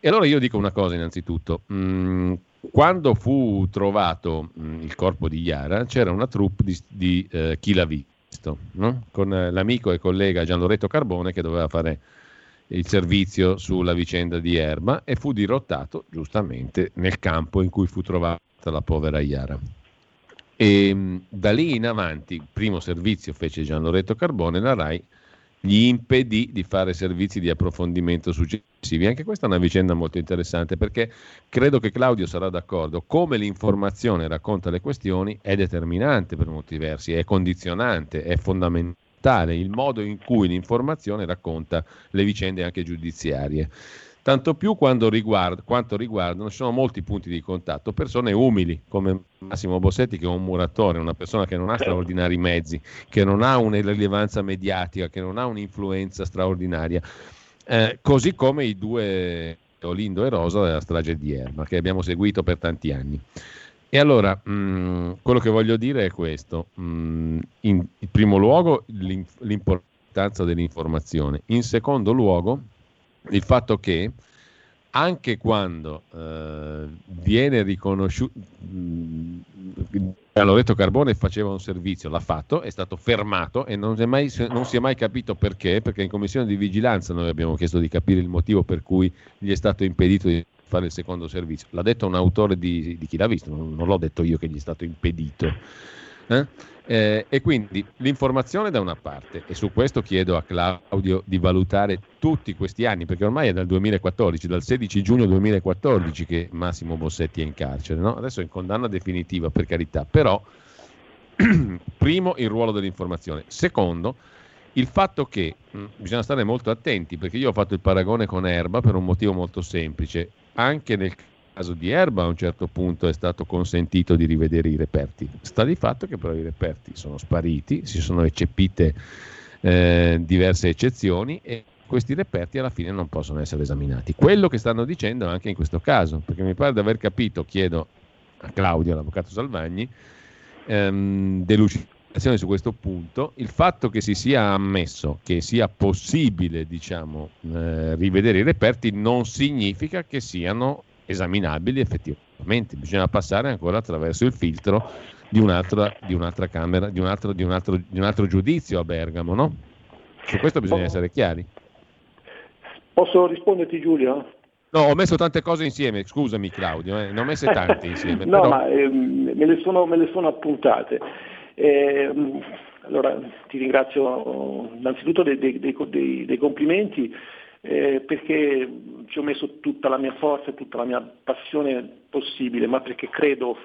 E allora io dico una cosa innanzitutto. Mm, quando fu trovato mm, il corpo di Iara, c'era una troupe di, di eh, chi l'ha visto, no? con eh, l'amico e collega Gian Loretto Carbone che doveva fare il servizio sulla vicenda di Erba e fu dirottato giustamente nel campo in cui fu trovata la povera Iara. E mm, da lì in avanti, primo servizio fece Gian Loretto Carbone, la RAI gli impedì di fare servizi di approfondimento successivi. Anche questa è una vicenda molto interessante perché credo che Claudio sarà d'accordo. Come l'informazione racconta le questioni è determinante per molti versi, è condizionante, è fondamentale tale il modo in cui l'informazione racconta le vicende anche giudiziarie. Tanto più riguarda, quanto riguardano, ci sono molti punti di contatto, persone umili come Massimo Bossetti che è un muratore, una persona che non ha straordinari mezzi, che non ha una rilevanza mediatica, che non ha un'influenza straordinaria, eh, così come i due Olindo e Rosa della strage di Erma che abbiamo seguito per tanti anni. E allora, mh, mm, quello che voglio dire è questo. Mh, mm, in, in, primo luogo, l'importanza dell'informazione. In secondo luogo, il fatto che anche quando eh, viene riconosciuto, mm, Loretto Carbone faceva un servizio, l'ha fatto, è stato fermato e non, mai, non, si è mai capito perché, perché in commissione di vigilanza noi abbiamo chiesto di capire il motivo per cui gli è stato impedito di fare il secondo servizio. L'ha detto un autore di, di chi l'ha visto, non, l'ho detto io che gli è stato impedito. Eh? Eh, e quindi l'informazione da una parte, e su questo chiedo a Claudio di valutare tutti questi anni, perché ormai è dal 2014, dal 16 giugno 2014 che Massimo Bossetti è in carcere, no? adesso è in condanna definitiva per carità, però (clears throat) primo il ruolo dell'informazione, secondo il fatto che mh, mm, bisogna stare molto attenti, perché io ho fatto il paragone con Erba per un motivo molto semplice, anche nel caso di Erba a un certo punto è stato consentito di rivedere i reperti. Sta di fatto che però i reperti sono spariti, si sono eccepite eh, diverse eccezioni e questi reperti alla fine non possono essere esaminati. Quello che stanno dicendo anche in questo caso, perché mi pare di aver capito, chiedo a Claudio, l'avvocato Salvagni, ehm, delucidazione su questo punto, il fatto che si sia ammesso che sia possibile diciamo, eh, rivedere i reperti non significa che siano esaminabili effettivamente, bisogna passare ancora attraverso il filtro di un'altra, di un'altra Camera, di un, altro, di, un altro, di un altro giudizio a Bergamo, no? Su questo bisogna essere chiari. Posso risponderti Giulio? No, ho messo tante cose insieme, scusami Claudio, eh, ne ho messe tante (laughs) insieme. no, però... ma eh, me, le sono, me, le sono, appuntate. Eh, allora ti ringrazio innanzitutto dei, dei, dei, dei complimenti eh, perché ci ho messo tutta la mia forza e tutta la mia passione possibile, ma perché credo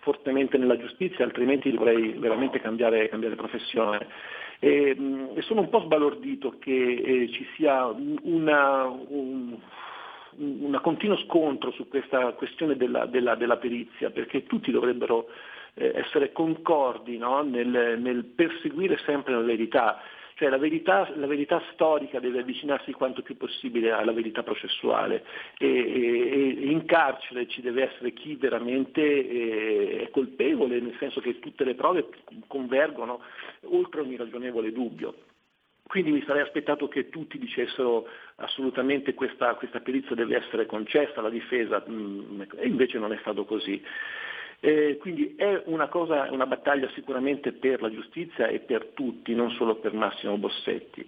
fortemente nella giustizia, altrimenti dovrei veramente cambiare, cambiare professione. E, e, sono un po' sbalordito che eh, ci sia una, un, un continuo scontro su questa questione della, della, della perizia, perché tutti dovrebbero eh, essere concordi no? nel, nel perseguire sempre la verità. Cioè la verità, la verità, storica deve avvicinarsi quanto più possibile alla verità processuale e, e, e in carcere ci deve essere chi veramente eh, è colpevole, nel senso che tutte le prove convergono oltre ogni ragionevole dubbio. Quindi mi sarei aspettato che tutti dicessero assolutamente questa, questa perizia deve essere concessa alla difesa mm, e invece non è stato così. Eh, quindi è una, cosa, una battaglia sicuramente per la giustizia e per tutti, non solo per Massimo Bossetti.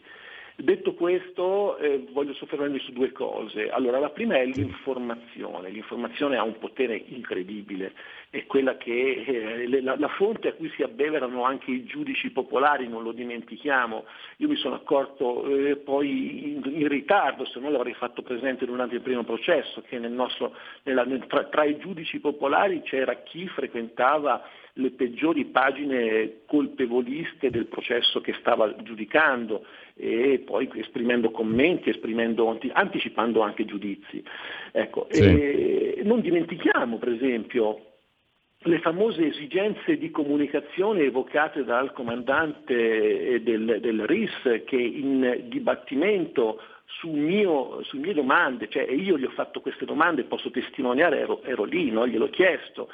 Detto questo, eh, voglio soffermarmi su due cose. Allora, la prima è l'informazione. L'informazione ha un potere incredibile, è quella che eh, la, la, fonte a cui si abbeverano anche i giudici popolari, non lo dimentichiamo. Io mi sono accorto eh, poi in, in, ritardo, se non l'avrei fatto presente durante il primo processo, che nel nostro, nella, nel, tra, tra i giudici popolari c'era chi frequentava le peggiori pagine colpevoliste del processo che stava giudicando e poi esprimendo commenti, esprimendo, anticipando anche giudizi. Ecco, sì. non dimentichiamo per esempio le famose esigenze di comunicazione evocate dal comandante del, del RIS che in dibattimento su, mio, su, mie domande, cioè io gli ho fatto queste domande, posso testimoniare, ero, ero lì, no? gliel'ho chiesto,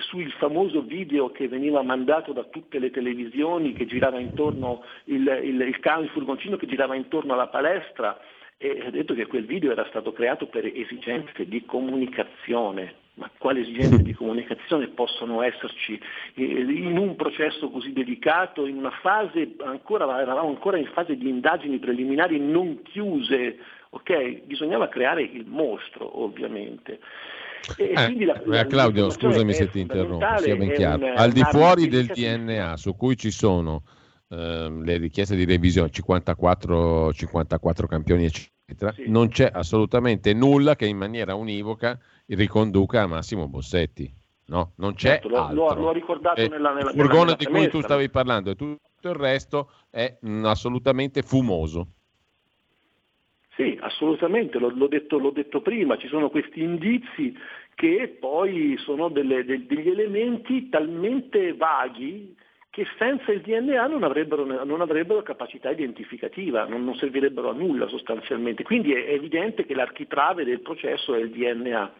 sul famoso video che veniva mandato da tutte le televisioni che girava intorno, il, il, il, il furgoncino che girava intorno alla palestra e ha detto che quel video era stato creato per esigenze di comunicazione. Ma quali esigenze di comunicazione possono esserci in un processo così delicato, in una fase ancora, eravamo ancora in fase di indagini preliminari non chiuse, ok? Bisognava creare il mostro ovviamente. Eh, la, la, Claudio, scusami se ti interrompo, sia ben chiaro. Al di fuori del DNA su cui ci sono ehm, le richieste di revisione, 54, 54 campioni eccetera, sì. non c'è assolutamente nulla che in maniera univoca riconduca a Massimo Bossetti. No, non c'è certo, lo, l'ho, ricordato eh, nella, nella Il furgone di cui tu stavi parlando e tutto il resto è mh, assolutamente fumoso. Sì, assolutamente, l'ho, l'ho, detto, l'ho, detto, prima, ci sono questi indizi che poi sono delle, de, degli elementi talmente vaghi che senza il DNA non avrebbero, non avrebbero capacità identificativa, non, non, servirebbero a nulla sostanzialmente. Quindi è evidente che l'architrave del processo è il DNA.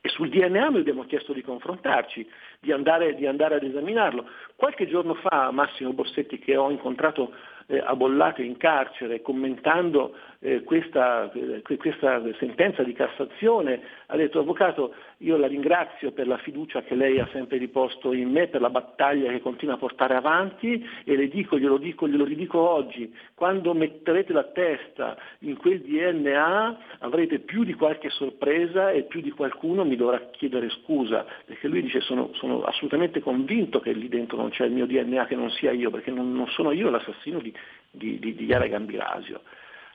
E sul DNA noi abbiamo chiesto di confrontarci, di andare, di andare ad esaminarlo. Qualche giorno fa Massimo Bossetti, che ho incontrato eh, a Bollate in carcere, commentando eh, questa, eh, questa, sentenza di Cassazione, ha detto Avvocato, io la ringrazio per la fiducia che lei ha sempre riposto in me, per la battaglia che continua a portare avanti e le dico, glielo dico, glielo ridico oggi, quando metterete la testa in quel DNA avrete più di qualche sorpresa e più di qualcuno mi dovrà chiedere scusa, perché lui dice sono, sono assolutamente convinto che lì dentro non c'è il mio DNA, che non sia io, perché non, non sono io l'assassino di, di, di, Yara Gambirasio.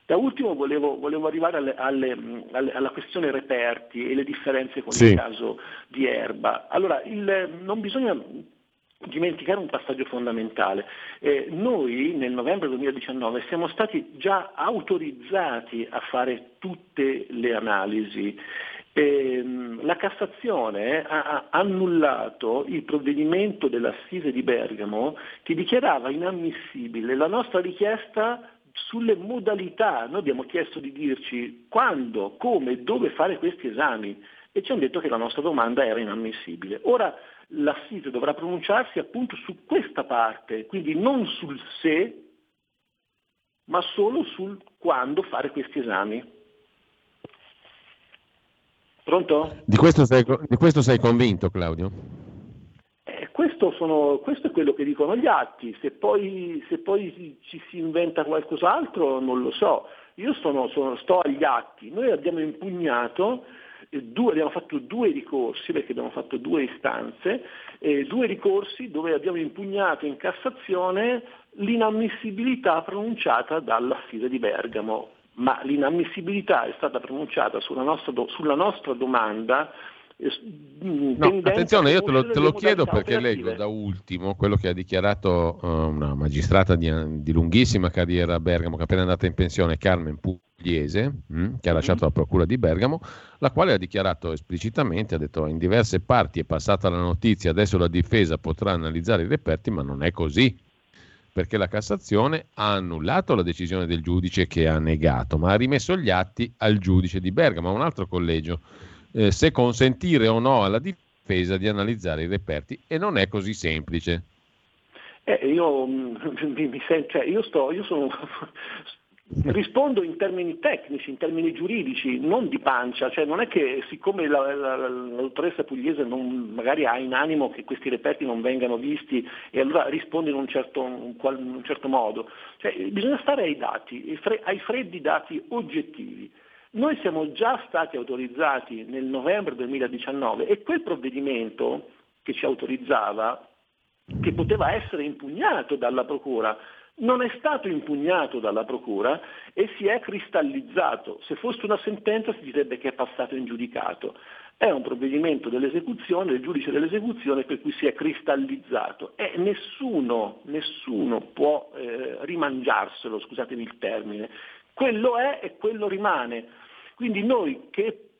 Da ultimo volevo, volevo arrivare alle, alle, alle, alla questione reperti e le differenze con sì. il caso di Erba. Allora, il, non bisogna dimenticare un passaggio fondamentale. Eh, noi nel novembre 2019 siamo stati già autorizzati a fare tutte le analisi. Eh, la Cassazione ha, ha annullato il provvedimento dell'Assise di Bergamo che dichiarava inammissibile la nostra richiesta sulle modalità. Noi abbiamo chiesto di dirci quando, come, dove fare questi esami e ci hanno detto che la nostra domanda era inammissibile. Ora l'Assise dovrà pronunciarsi appunto su questa parte, quindi non sul se, ma solo sul quando fare questi esami. Pronto? Di questo sei, di questo sei convinto, Claudio? Questo, sono, questo, è quello che dicono gli atti, se poi, se poi ci si inventa qualcos'altro non lo so. Io sono, sono, sto agli atti, noi abbiamo impugnato, eh, due, abbiamo fatto due ricorsi, perché abbiamo fatto due istanze, eh, due ricorsi dove abbiamo impugnato in Cassazione l'inammissibilità pronunciata dall'assise di Bergamo, ma l'inammissibilità è stata pronunciata sulla nostra, sulla nostra domanda No, attenzione, io te lo, te lo chiedo perché leggo da ultimo quello che ha dichiarato uh, una magistrata di, di, lunghissima carriera a Bergamo, che è appena andata in pensione, Carmen Pugliese, mh, mm, che ha mhm. lasciato la procura di Bergamo, la quale ha dichiarato esplicitamente, ha detto in diverse parti è passata la notizia, adesso la difesa potrà analizzare i reperti, ma non è così perché la Cassazione ha annullato la decisione del giudice che ha negato, ma ha rimesso gli atti al giudice di Bergamo, a un altro collegio, eh, se consentire o no alla difesa di analizzare i reperti e non è così semplice. Eh, io, (laughs) mi, mi, cioè, io, sto, io sono, (laughs) Rispondo in termini tecnici, in termini giuridici, non di pancia, cioè non è che siccome la, la, la, la Pugliese non, magari ha in animo che questi reperti non vengano visti e allora risponde in un certo, un, un certo modo, cioè, bisogna stare ai dati, ai freddi dati oggettivi. Noi siamo già stati autorizzati nel novembre 2019 e quel provvedimento che ci autorizzava, che poteva essere impugnato dalla Procura, non è stato impugnato dalla Procura e si è cristallizzato. Se fosse una sentenza si direbbe che è passato in giudicato. È un provvedimento dell'esecuzione, del giudice dell'esecuzione per cui si è cristallizzato e nessuno, nessuno può eh, rimangiarselo, scusatemi il termine. Quello è e quello rimane. Quindi noi che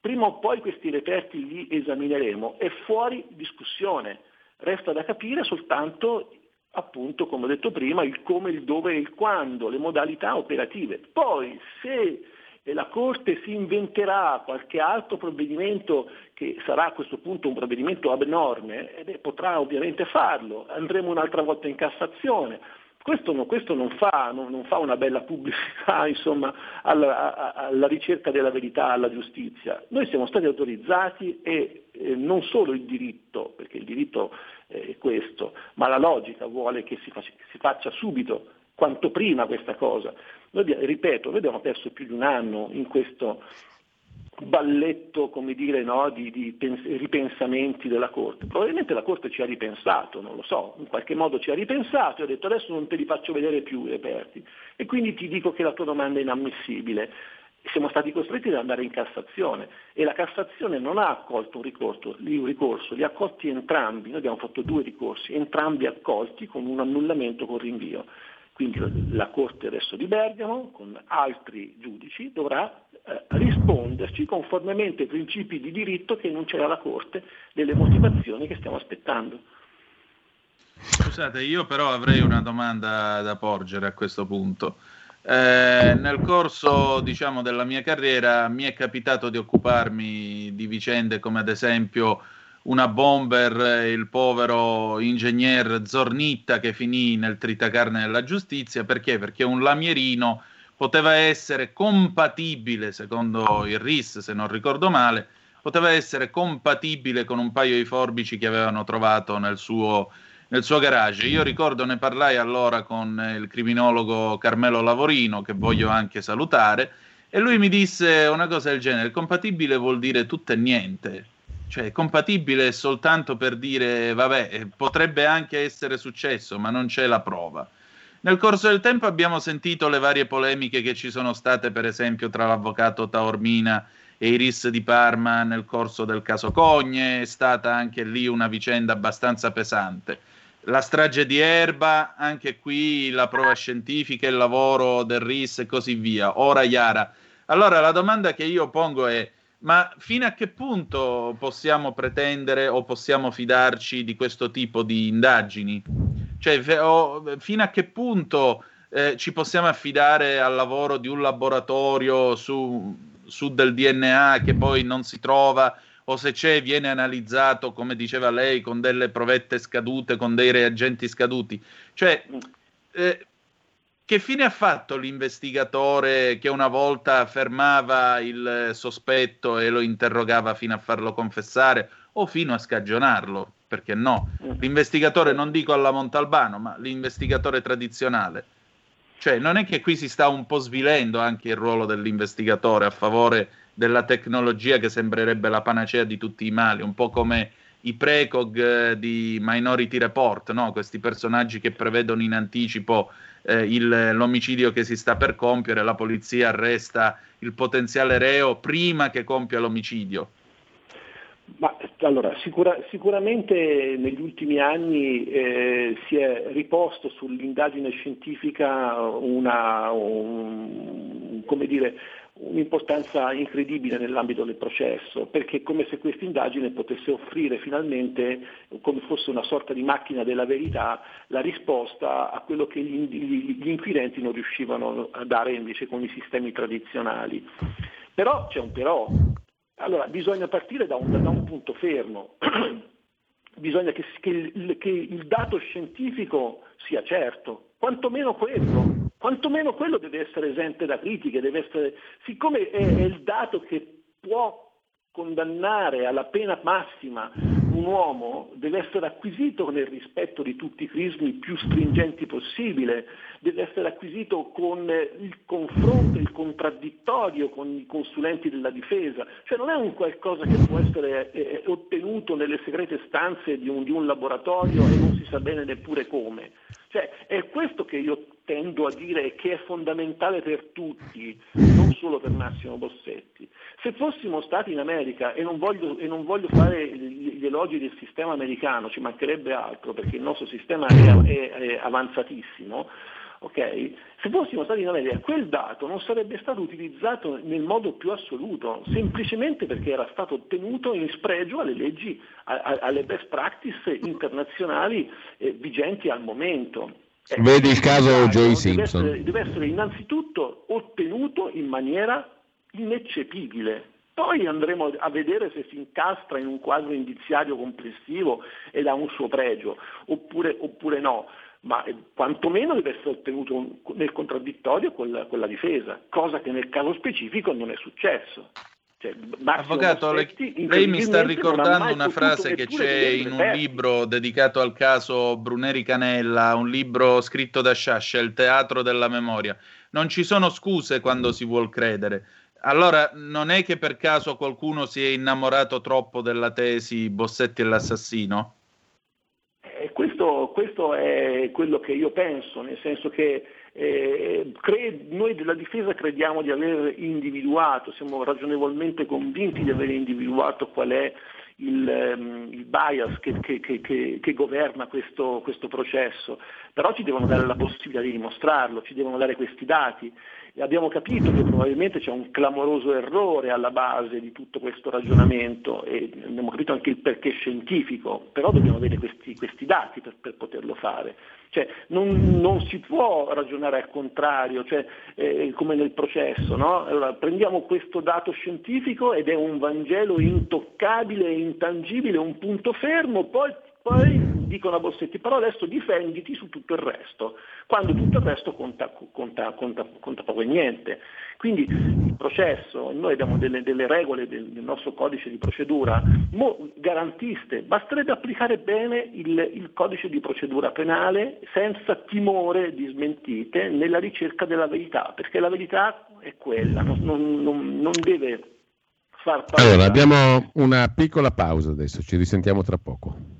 prima o poi questi reperti li esamineremo è fuori discussione. Resta da capire soltanto appunto, come ho detto prima, il come, il dove e il quando, le modalità operative. Poi se la Corte si inventerà qualche altro provvedimento che sarà a questo punto un provvedimento abnorme, eh, potrà ovviamente farlo, andremo un'altra volta in Cassazione. Questo, questo non, fa, non, non, fa, una bella pubblicità (laughs) insomma, alla, alla, ricerca della verità, alla giustizia. Noi siamo stati autorizzati e eh, non solo il diritto, perché il diritto è questo, ma la logica vuole che si faccia, si faccia subito, quanto prima questa cosa. Noi, ripeto, noi abbiamo perso più di un anno in questo balletto come dire, no, di, di pens- ripensamenti della Corte. Probabilmente la Corte ci ha ripensato, non lo so, in qualche modo ci ha ripensato e ha detto adesso non te li faccio vedere più i reperti e quindi ti dico che la tua domanda è inammissibile siamo stati costretti ad andare in Cassazione e la Cassazione non ha accolto un ricorso, un ricorso, li ha accolti entrambi, noi abbiamo fatto due ricorsi, entrambi accolti con un annullamento con rinvio. Quindi la Corte adesso di Bergamo, con altri giudici, dovrà eh, risponderci conformemente ai principi di diritto che enuncia la Corte delle motivazioni che stiamo aspettando. Scusate, io però avrei una domanda da porgere a questo punto. Eh, nel corso diciamo, della mia carriera mi è capitato di occuparmi di vicende come ad esempio una bomber, il povero ingegner Zornitta che finì nel tritacarne della giustizia, perché? Perché un lamierino poteva essere compatibile, secondo il RIS, se non ricordo male, poteva essere compatibile con un paio di forbici che avevano trovato nel suo nel suo garage. Io ricordo, ne parlai allora con il criminologo Carmelo Lavorino, che voglio anche salutare, e lui mi disse una cosa del genere: compatibile vuol dire tutto e niente. Cioè, compatibile soltanto per dire, vabbè, potrebbe anche essere successo, ma non c'è la prova. Nel corso del tempo abbiamo sentito le varie polemiche che ci sono state, per esempio, tra l'avvocato Taormina e i RIS di Parma nel corso del caso Cogne, è stata anche lì una vicenda abbastanza pesante la strage di Erba, anche qui la prova scientifica, il lavoro del RIS e così via. Ora Iara. Allora la domanda che io pongo è, ma fino a che punto possiamo pretendere o possiamo fidarci di questo tipo di indagini? Cioè, fino a che punto eh, ci possiamo affidare al lavoro di un laboratorio su, su del DNA che poi non si trova o se c'è viene analizzato, come diceva lei, con delle provette scadute, con dei reagenti scaduti. Cioè, eh, che fine ha fatto l'investigatore che una volta fermava il sospetto e lo interrogava fino a farlo confessare o fino a scagionarlo? Perché no? L'investigatore, non dico alla Montalbano, ma l'investigatore tradizionale. Cioè, non è che qui si sta un po' svilendo anche il ruolo dell'investigatore a favore della tecnologia che sembrerebbe la panacea di tutti i mali, un po' come i precog eh, di Minority Report, no? questi personaggi che prevedono in anticipo eh, il, l'omicidio che si sta per compiere, la polizia arresta il potenziale reo prima che compia l'omicidio. Ma, allora, sicura, sicuramente negli ultimi anni eh, si è riposto sull'indagine scientifica una, un, dire, un'importanza incredibile nell'ambito del processo, perché è come se questa indagine potesse offrire finalmente, come fosse una sorta di macchina della verità, la risposta a quello che gli, inquirenti non riuscivano a dare invece con i sistemi tradizionali. Però c'è un però. Allora, bisogna partire da un, da un punto fermo. (clears throat) bisogna che, che, che il dato scientifico sia certo, quantomeno quello quantomeno quello deve essere esente da critiche, essere, siccome è, è il dato che può condannare alla pena massima un uomo deve essere acquisito nel rispetto di tutti i crismi più stringenti possibile, deve essere acquisito con il confronto, il contraddittorio con i consulenti della difesa, cioè non è un qualcosa che può essere eh, ottenuto nelle segrete stanze di un, di un laboratorio e non si sa bene neppure come. Cioè, è questo che io tendo a dire che è fondamentale per tutti, non solo per Massimo Bossetti. Se fossimo stati in America, e non voglio, e non voglio fare gli elogi del sistema americano, ci mancherebbe altro perché il nostro sistema è, è, è avanzatissimo, Okay? Se fossimo stati in America, quel dato non sarebbe stato utilizzato nel modo più assoluto, semplicemente perché era stato ottenuto in spregio alle leggi, alle best practice internazionali eh, vigenti al momento. Eh, Vedi il caso Joey Simpson. Deve essere, deve essere innanzitutto ottenuto in maniera ineccepibile. Poi andremo a vedere se si incastra in un quadro indiziario complessivo ed ha un suo pregio, oppure, oppure no ma quantomeno deve essere ottenuto nel contraddittorio con la, con la difesa, cosa che nel caso specifico non è successo. Cioè, Avvocato, Bossetti, lei mi sta ricordando una frase che c'è in un libro dedicato al caso Bruneri Canella, un libro scritto da Sciascia, Il teatro della memoria. Non ci sono scuse quando si vuol credere. Allora, non è che per caso qualcuno si è innamorato troppo della tesi Bossetti e l'assassino? Questo, è quello che io penso, nel senso che eh, cre- noi della difesa crediamo di aver individuato, siamo ragionevolmente convinti di aver individuato qual è il, um, il bias che, che, che, che governa questo, questo, processo, però ci devono dare la possibilità di dimostrarlo, ci devono dare questi dati abbiamo capito che probabilmente c'è un clamoroso errore alla base di tutto questo ragionamento e abbiamo capito anche il perché scientifico, però dobbiamo avere questi, questi dati per, per, poterlo fare. Cioè, non, non, si può ragionare al contrario, cioè, eh, come nel processo. No? Allora, prendiamo questo dato scientifico ed è un Vangelo intoccabile, intangibile, un punto fermo, poi poi dicono a Bossetti, però adesso difenditi su tutto il resto, quando tutto il resto conta, conta, conta, conta poco e niente. Quindi il processo, noi abbiamo delle, delle regole del, del, nostro codice di procedura garantiste, basterebbe applicare bene il, il, codice di procedura penale senza timore di smentite nella ricerca della verità, perché la verità è quella, non, non, non, non deve far parte. Allora, abbiamo una piccola pausa adesso, ci risentiamo tra poco.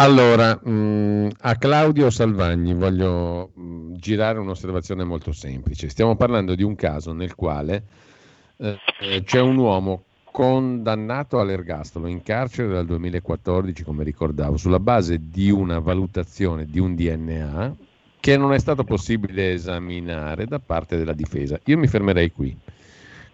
Allora, mh, mm, a Claudio Salvagni voglio mh, mm, girare un'osservazione molto semplice. Stiamo parlando di un caso nel quale eh, c'è un uomo condannato all'ergastolo in carcere dal 2014, come ricordavo, sulla base di una valutazione di un DNA che non è stato possibile esaminare da parte della difesa. Io mi fermerei qui.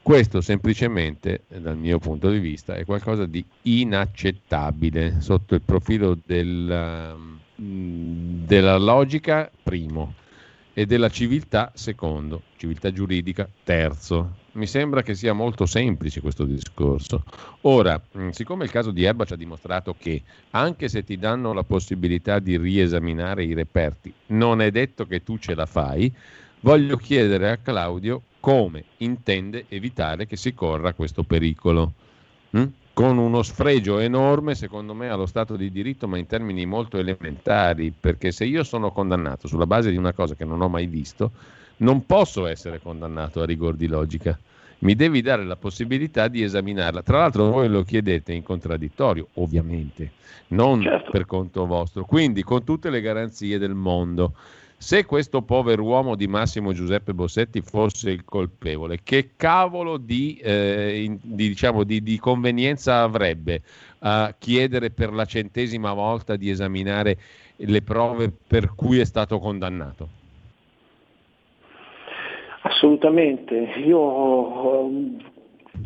Questo semplicemente, dal mio punto di vista, è qualcosa di inaccettabile sotto il profilo del, mm, della logica, primo, e della civiltà, secondo, civiltà giuridica, terzo. Mi sembra che sia molto semplice questo discorso. Ora, siccome il caso di Erba ci ha dimostrato che anche se ti danno la possibilità di riesaminare i reperti, non è detto che tu ce la fai, voglio chiedere a Claudio come intende evitare che si corra questo pericolo. Mm? con uno sfregio enorme, secondo me, allo Stato di diritto, ma in termini molto elementari, perché se io sono condannato sulla base di una cosa che non ho mai visto, non posso essere condannato a rigor di logica. Mi devi dare la possibilità di esaminarla. Tra l'altro voi lo chiedete in contraddittorio, ovviamente, non certo. per conto vostro, quindi con tutte le garanzie del mondo. Se questo pover'uomo di Massimo Giuseppe Bossetti fosse il colpevole, che cavolo di, eh, in, di, diciamo, di, di convenienza avrebbe a chiedere per la centesima volta di esaminare le prove per cui è stato condannato? Assolutamente, io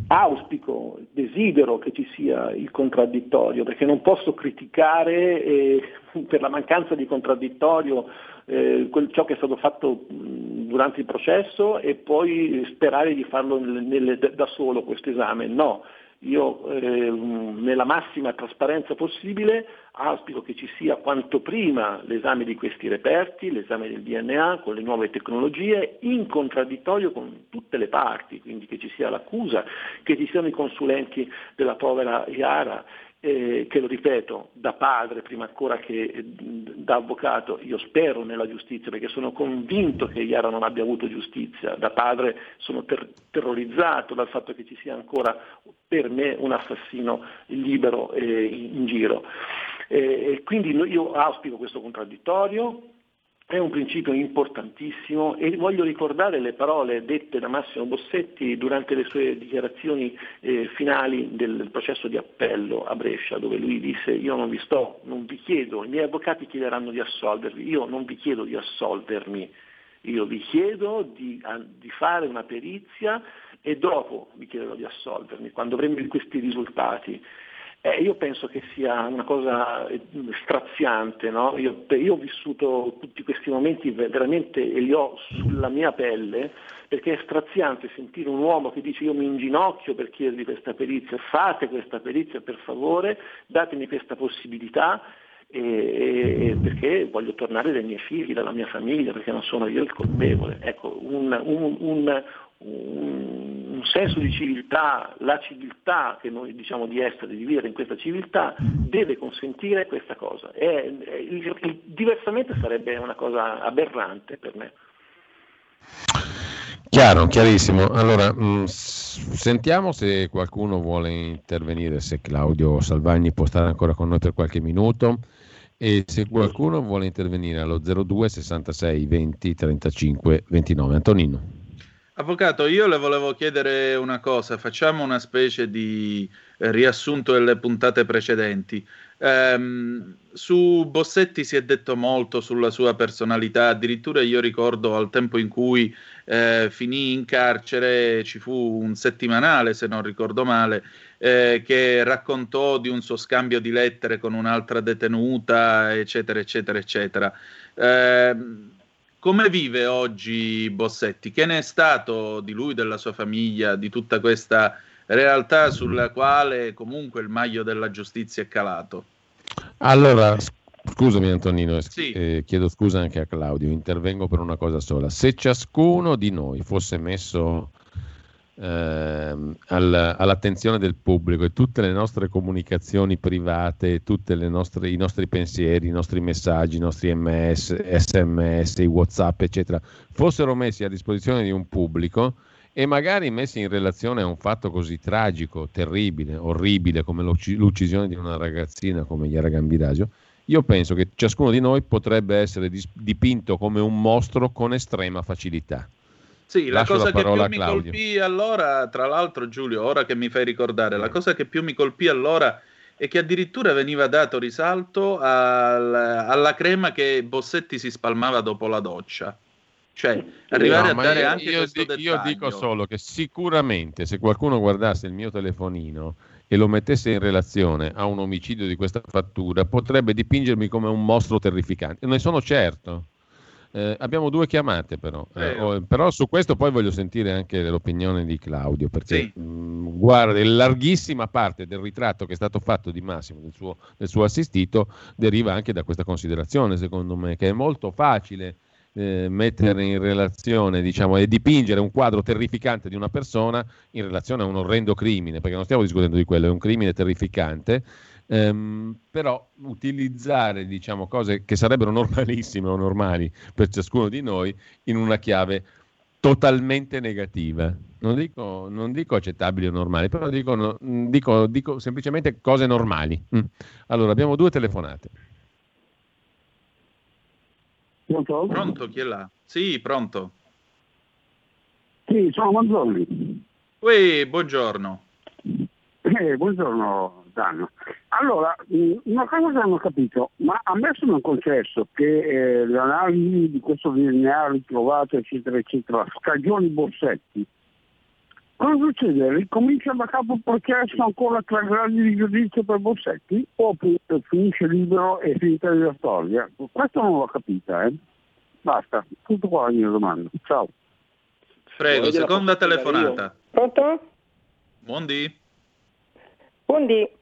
auspico, desidero che ci sia il contraddittorio, perché non posso criticare eh, per la mancanza di contraddittorio eh, quel, ciò che è stato fatto durante il processo e poi sperare di farlo nelle, da solo questo esame. No, io eh, nella massima trasparenza possibile auspico che ci sia quanto prima l'esame di questi reperti, l'esame del DNA con le nuove tecnologie, in contraddittorio con tutte le parti, quindi che ci sia l'accusa, che ci siano i consulenti della povera Iara eh, che lo ripeto, da padre prima ancora che eh, da avvocato, io spero nella giustizia perché sono convinto che Iara non abbia avuto giustizia, da padre sono ter- terrorizzato dal fatto che ci sia ancora per me un assassino libero eh, in, in, giro. Eh, quindi io auspico questo contraddittorio, è un principio importantissimo e voglio ricordare le parole dette da Massimo Bossetti durante le sue dichiarazioni eh, finali del processo di appello a Brescia, dove lui disse io non vi sto, non vi chiedo, i miei avvocati chiederanno di assolvervi, io non vi chiedo di assolvermi, io vi chiedo di, a, di fare una perizia e dopo vi chiederò di assolvermi, quando avremo questi risultati. Eh, io penso che sia una cosa eh, straziante, no? io, io, ho vissuto tutti questi momenti veramente e li ho sulla mia pelle, perché è straziante sentire un uomo che dice io mi inginocchio per chiedervi questa perizia, fate questa perizia per favore, datemi questa possibilità, e, e, perché voglio tornare dai miei figli, dalla mia famiglia, perché non sono io il colpevole. Ecco, un, un, un, un senso di civiltà, la civiltà che noi diciamo di essere, di vivere in questa civiltà, deve consentire questa cosa. E, e, diversamente sarebbe una cosa aberrante per me. Chiaro, chiarissimo. Allora, mm, sentiamo se qualcuno vuole intervenire, se Claudio Salvagni può stare ancora con noi per qualche minuto e se qualcuno vuole intervenire allo 02 66 20 35 29. Antonino. Avvocato, io le volevo chiedere una cosa, facciamo una specie di eh, riassunto delle puntate precedenti. Um, su Bossetti si è detto molto sulla sua personalità, addirittura io ricordo al tempo in cui eh, finì in carcere, ci fu un settimanale, se non ricordo male, eh, che raccontò di un suo scambio di lettere con un'altra detenuta, eccetera, eccetera, eccetera. Eh, come vive oggi Bossetti? Che ne è stato di lui, della sua famiglia, di tutta questa realtà sulla quale comunque il maglio della giustizia è calato? Allora, scusami Antonino, sì. eh, chiedo scusa anche a Claudio, intervengo per una cosa sola. Se ciascuno di noi fosse messo ehm, al, all'attenzione del pubblico e tutte le nostre comunicazioni private, tutti i nostri pensieri, i nostri messaggi, i nostri ms, sms, i whatsapp, eccetera, fossero messi a disposizione di un pubblico e magari messi in relazione a un fatto così tragico, terribile, orribile come l'uccisione di una ragazzina come Iara Gambirasio, io penso che ciascuno di noi potrebbe essere dipinto come un mostro con estrema facilità. Sì, la Lascio cosa la che più mi colpì allora, tra l'altro Giulio, ora che mi fai ricordare, la cosa che più mi colpì allora è che addirittura veniva dato risalto al, alla crema che Bossetti si spalmava dopo la doccia. Cioè, arrivare No, a dare io- anche io, questo di- dettaglio. io dico solo che sicuramente se qualcuno guardasse il mio telefonino e lo mettesse in relazione a un omicidio di questa fattura, potrebbe dipingermi come un mostro terrificante. Ne sono certo. Eh, abbiamo due chiamate però, Eh, oh, però su questo poi voglio sentire anche l'opinione di Claudio, perché Sì. mh, guarda, larghissima parte del ritratto che è stato fatto di Massimo, del suo, del suo assistito, deriva anche da questa considerazione, secondo me, che è molto facile eh, mettere in relazione, diciamo, e dipingere un quadro terrificante di una persona in relazione a un orrendo crimine, perché non stiamo discutendo di quello, è un crimine terrificante, ehm, però utilizzare, diciamo, cose che sarebbero normalissime o normali per ciascuno di noi in una chiave totalmente negativa. Non dico, non dico accettabili o normali, però dico, no- dico- dico semplicemente cose normali. Mm. Allora, abbiamo due telefonate. Pronto? Pronto, chi è là? Sì, pronto. Sì, sono Manzolli. Uè, buongiorno. Eh, buongiorno Danno. Allora, una cosa che ho capito, ma ammesso non concesso che eh, l'analisi di questo DNA ritrovato, eccetera, eccetera, scagioni Bossetti, cosa succede? Ricomincia da capo il processo ancora tre gradi di giudizio per Bossetti? Oppure finisce libero e finita la storia? Questo non l'ho capita, eh. Basta, tutto qua la mia domanda. Ciao. Prego, seconda telefonata. Pronto? Buondì. Buondì.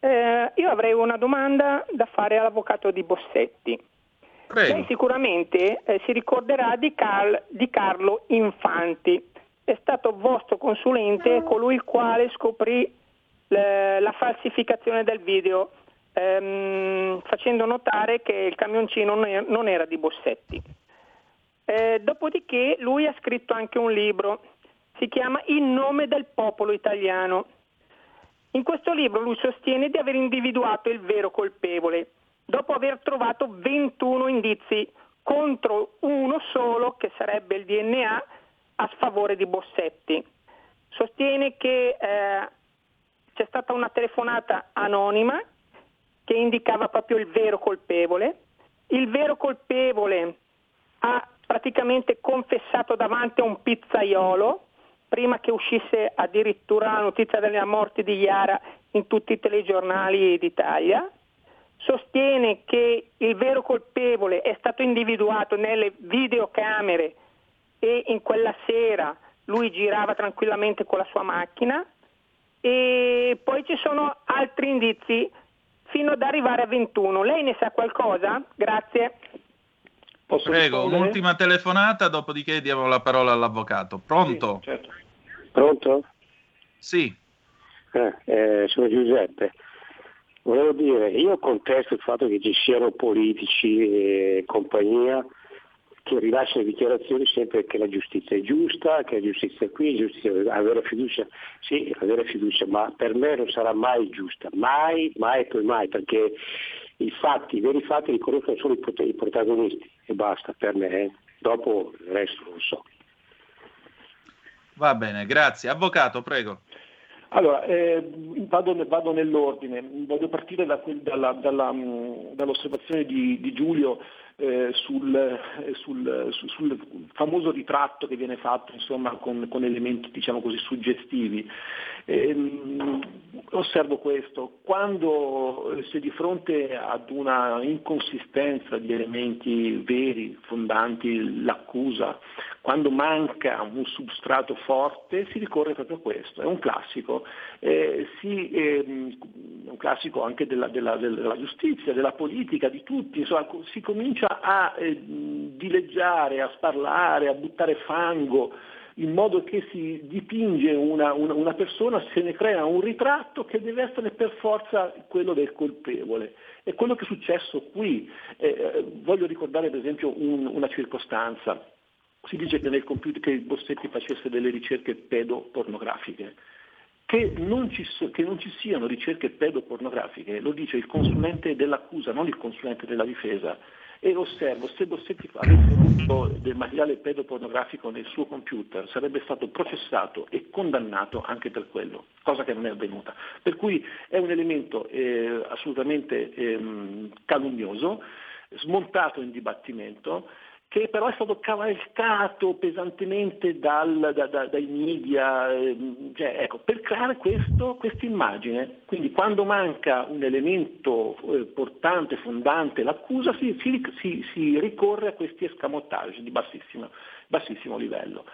Eh, io avrei una domanda da fare all'avvocato di Bossetti. Lei sicuramente eh, si ricorderà di, Carl- di Carlo Infanti. È stato vostro consulente, colui il quale scoprì le- la falsificazione del video, ehm, facendo notare che il camioncino non era- di Bossetti. Eh, dopodiché lui ha scritto anche un libro, si chiama In nome del popolo italiano. In questo libro lui sostiene di aver individuato il vero colpevole, dopo aver trovato 21 indizi contro uno solo, che sarebbe il DNA, a sfavore di Bossetti. Sostiene che eh, c'è stata una telefonata anonima che indicava proprio il vero colpevole. Il vero colpevole ha praticamente confessato davanti a un pizzaiolo prima che uscisse addirittura la notizia della morte di Iara in tutti i telegiornali d'Italia. Sostiene che il vero colpevole è stato individuato nelle videocamere e in quella sera lui girava tranquillamente con la sua macchina e poi ci sono altri indizi fino ad arrivare a 21. Lei ne sa qualcosa? Grazie. Prego, un'ultima telefonata, dopodiché diamo la parola all'avvocato. Pronto? Pronto? Sì. Eh, eh, sono Giuseppe. Volevo dire, io contesto il fatto che ci siano politici e compagnia che rilasciano dichiarazioni sempre che la giustizia è giusta, che la giustizia è qui, giustizia avere fiducia, sì, avere fiducia, ma per me non sarà mai giusta, mai, mai e poi mai, perché i fatti, i veri fatti riconoscono solo i prot- i protagonisti e basta per me, eh. dopo il resto non so. Va bene, grazie. Avvocato, prego. Allora, eh, vado, vado nell'ordine, voglio partire da quel- dalla- dalla, mh, dall'osservazione di, di Giulio eh, sul, eh, sul- sul- sul famoso ritratto che viene fatto insomma, con, con elementi diciamo così, suggestivi. Ehm, osservo questo, quando eh, si è di fronte ad una inconsistenza di elementi veri, fondanti l'accusa, quando manca un substrato forte si ricorre proprio a questo, è un classico, eh, si, ehm, un classico anche della, della- della giustizia, della politica, di tutti, insomma, si comincia a eh, dileggiare, a sparlare, a buttare fango, in modo che si dipinge una, una- una persona, se ne crea un ritratto che deve essere per forza quello del colpevole. È quello che è successo qui. Eh, eh, voglio ricordare per esempio un- una circostanza. Si dice che nel computer che Bossetti facesse delle ricerche pedopornografiche. Che non, ci, che non ci siano ricerche pedopornografiche, lo dice il consulente dell'accusa, non il consulente della difesa. E osservo, se Bossetti avesse avuto del materiale pedopornografico nel suo computer, sarebbe stato processato e condannato anche per quello, cosa che non è avvenuta. Per cui è un elemento eh, assolutamente ehm, calunnioso, smontato in dibattimento, che però è stato cavalcato pesantemente dal, da, da, dai media, ehm, cioè, ecco, per creare questa immagine. Quindi quando manca un elemento eh, portante, fondante, l'accusa, si, si, si, ricorre a questi escamotage di bassissimo livello.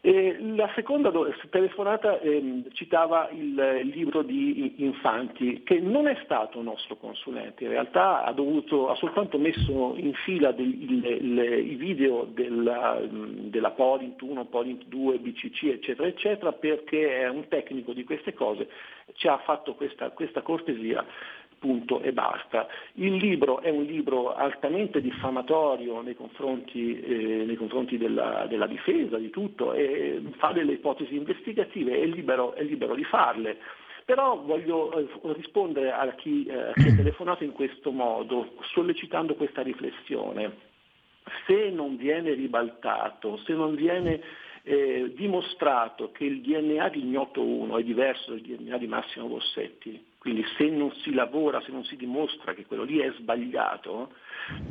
E la seconda telefonata eh, citava il, libro di Infanti, che non è stato nostro consulente, in realtà ha, dovuto, ha soltanto messo in fila i video della, della Polint 1, Polint 2, BCC, eccetera, eccetera, perché è un tecnico di queste cose, ci ha fatto questa, questa cortesia punto e basta. Il libro è un libro altamente diffamatorio nei confronti, eh, nei confronti della, della, difesa, di tutto, e fa delle ipotesi investigative, è libero, è libero di farle. Però voglio eh, rispondere a chi, eh, chi ha telefonato in questo modo, sollecitando questa riflessione. Se non viene ribaltato, se non viene eh, dimostrato che il DNA di Ignoto 1 è diverso dal DNA di Massimo Bossetti, quindi se non si lavora, se non si dimostra che quello lì è sbagliato,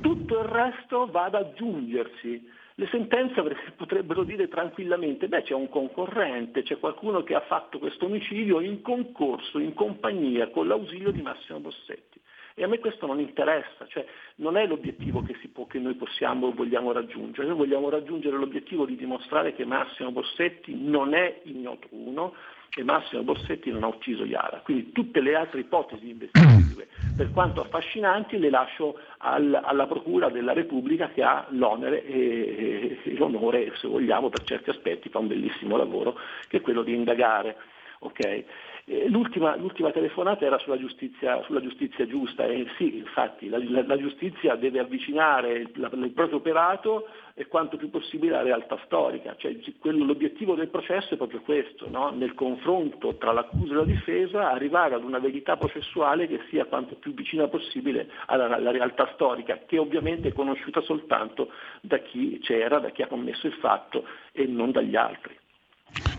tutto il resto va ad aggiungersi. Le sentenze (laughs) potrebbero dire tranquillamente, beh c'è un concorrente, c'è qualcuno che ha fatto questo omicidio in concorso, in compagnia, con l'ausilio di Massimo Bossetti. E a me questo non interessa, cioè non è l'obiettivo che, può, che noi possiamo o vogliamo raggiungere, noi vogliamo raggiungere l'obiettivo di dimostrare che Massimo Bossetti non è ignoto uno, e Massimo Bossetti non ha ucciso Iara. Quindi tutte le altre ipotesi investigative, (clears throat) per quanto affascinanti, le lascio al, alla Procura della Repubblica che ha l'onere e, e, l'onore, se vogliamo, per certi aspetti, fa un bellissimo lavoro, che è quello di indagare. Okay? L'ultima, l'ultima, telefonata era sulla giustizia, sulla giustizia giusta e sì, infatti la, la, la giustizia deve avvicinare il, il, proprio operato e quanto più possibile alla realtà storica, cioè, quello, l'obiettivo del processo è proprio questo, no? nel confronto tra l'accusa e la difesa arrivare ad una verità processuale che sia quanto più vicina possibile alla, alla realtà storica, che ovviamente è conosciuta soltanto da chi c'era, da chi ha commesso il fatto e non dagli altri.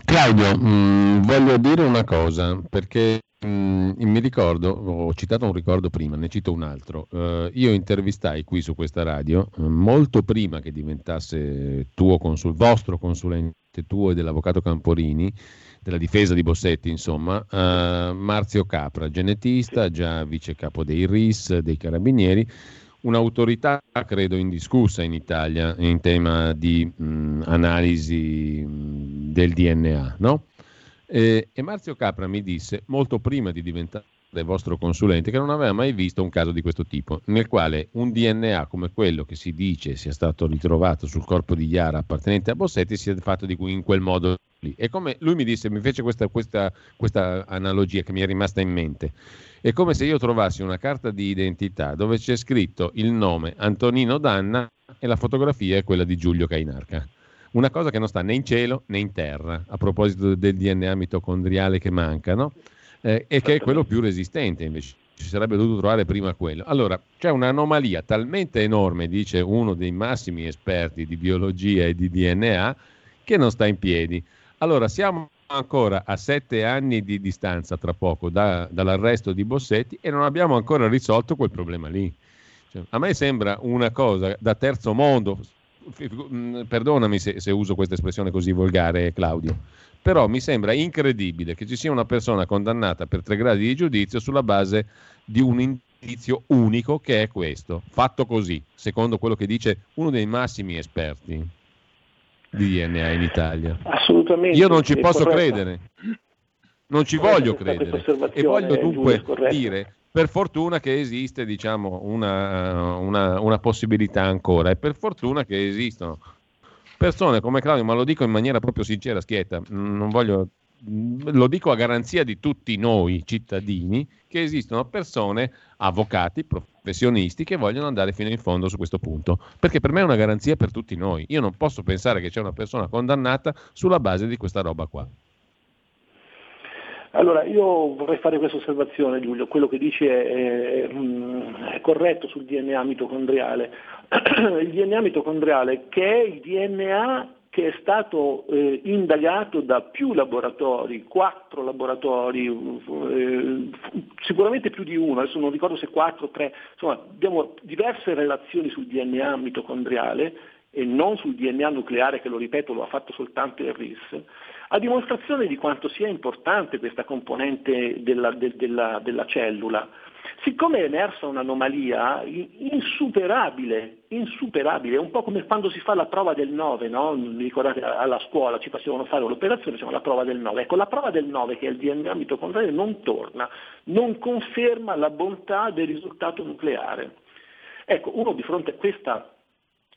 Claudio, mh, mm, voglio dire una cosa, perché mh, mm, mi ricordo, ho citato un ricordo prima, ne cito un altro. Uh, io intervistai qui su questa radio, uh, molto prima che diventasse tuo consul, vostro consulente, tuo e dell'avvocato Camporini, della difesa di Bossetti, insomma, uh, Marzio Capra, genetista, già vice capo dei RIS, dei carabinieri un'autorità, credo, indiscussa in Italia in tema di mh, analisi del DNA, no? E, e Marzio Capra mi disse, molto prima di diventare vostro consulente, che non aveva mai visto un caso di questo tipo, nel quale un DNA come quello che si dice sia stato ritrovato sul corpo di Iara appartenente a Bossetti sia fatto di cui in quel modo lì. E come lui mi disse, mi fece questa, questa, questa analogia che mi è rimasta in mente. È come se io trovassi una carta di identità dove c'è scritto il nome Antonino Danna e la fotografia è quella di Giulio Cainarca. Una cosa che non sta né in cielo né in terra, a proposito del DNA mitocondriale che manca, no? eh, e che è quello più resistente invece. Ci sarebbe dovuto trovare prima quello. Allora, c'è un'anomalia talmente enorme, dice uno dei massimi esperti di biologia e di DNA, che non sta in piedi. Allora, siamo ancora a sette anni di distanza tra poco da, dall'arresto di Bossetti e non abbiamo ancora risolto quel problema lì. Cioè, a me sembra una cosa da terzo mondo, perdonami se, se uso questa espressione così volgare Claudio, però mi sembra incredibile che ci sia una persona condannata per tre gradi di giudizio sulla base di un indizio unico che è questo, fatto così, secondo quello che dice uno dei massimi esperti di DNA in Italia. Assolutamente. Io non ci posso corretto. credere, non ci voglio credere e voglio dunque dire per fortuna che esiste diciamo, una, una, una, possibilità ancora e per fortuna che esistono persone come Claudio, ma lo dico in maniera proprio sincera, schietta, non voglio, lo dico a garanzia di tutti noi cittadini, che esistono persone, avvocati, professionisti che vogliono andare fino in fondo su questo punto, perché per me è una garanzia per tutti noi. Io non posso pensare che c'è una persona condannata sulla base di questa roba qua. Allora, io vorrei fare questa osservazione, Giulio. Quello che dici è, è, è corretto sul DNA mitocondriale. (clears throat) il DNA mitocondriale, che è il DNA che è stato eh, indagato da più laboratori, quattro laboratori, eh, sicuramente più di uno, adesso non ricordo se quattro o tre, insomma abbiamo diverse relazioni sul DNA mitocondriale e non sul DNA nucleare che lo ripeto lo ha fatto soltanto il RIS, a dimostrazione di quanto sia importante questa componente della, de, della, della cellula. Siccome è emersa un'anomalia insuperabile, insuperabile, un po' come quando si fa la prova del 9, no? ricordate alla scuola ci facevano fare l'operazione, diciamo la prova del 9, ecco la prova del 9 che è il DNA mitocondriale non torna, non conferma la bontà del risultato nucleare. Ecco, uno di fronte a questa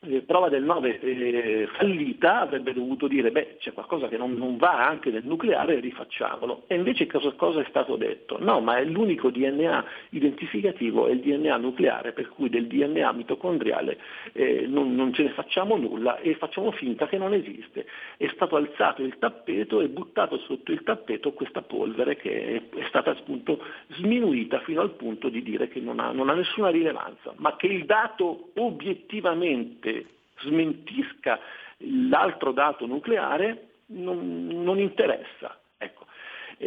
eh, prova del 9 eh, fallita avrebbe dovuto dire beh c'è qualcosa che non, non va anche nel nucleare rifacciamolo e invece cosa, cosa, è stato detto? No ma è l'unico DNA identificativo è il DNA nucleare per cui del DNA mitocondriale eh, non, non, ce ne facciamo nulla e facciamo finta che non esiste è stato alzato il tappeto e buttato sotto il tappeto questa polvere che è, è stata appunto sminuita fino al punto di dire che non ha, non ha nessuna rilevanza ma che il dato obiettivamente smentisca l'altro dato nucleare non, non interessa. Ecco.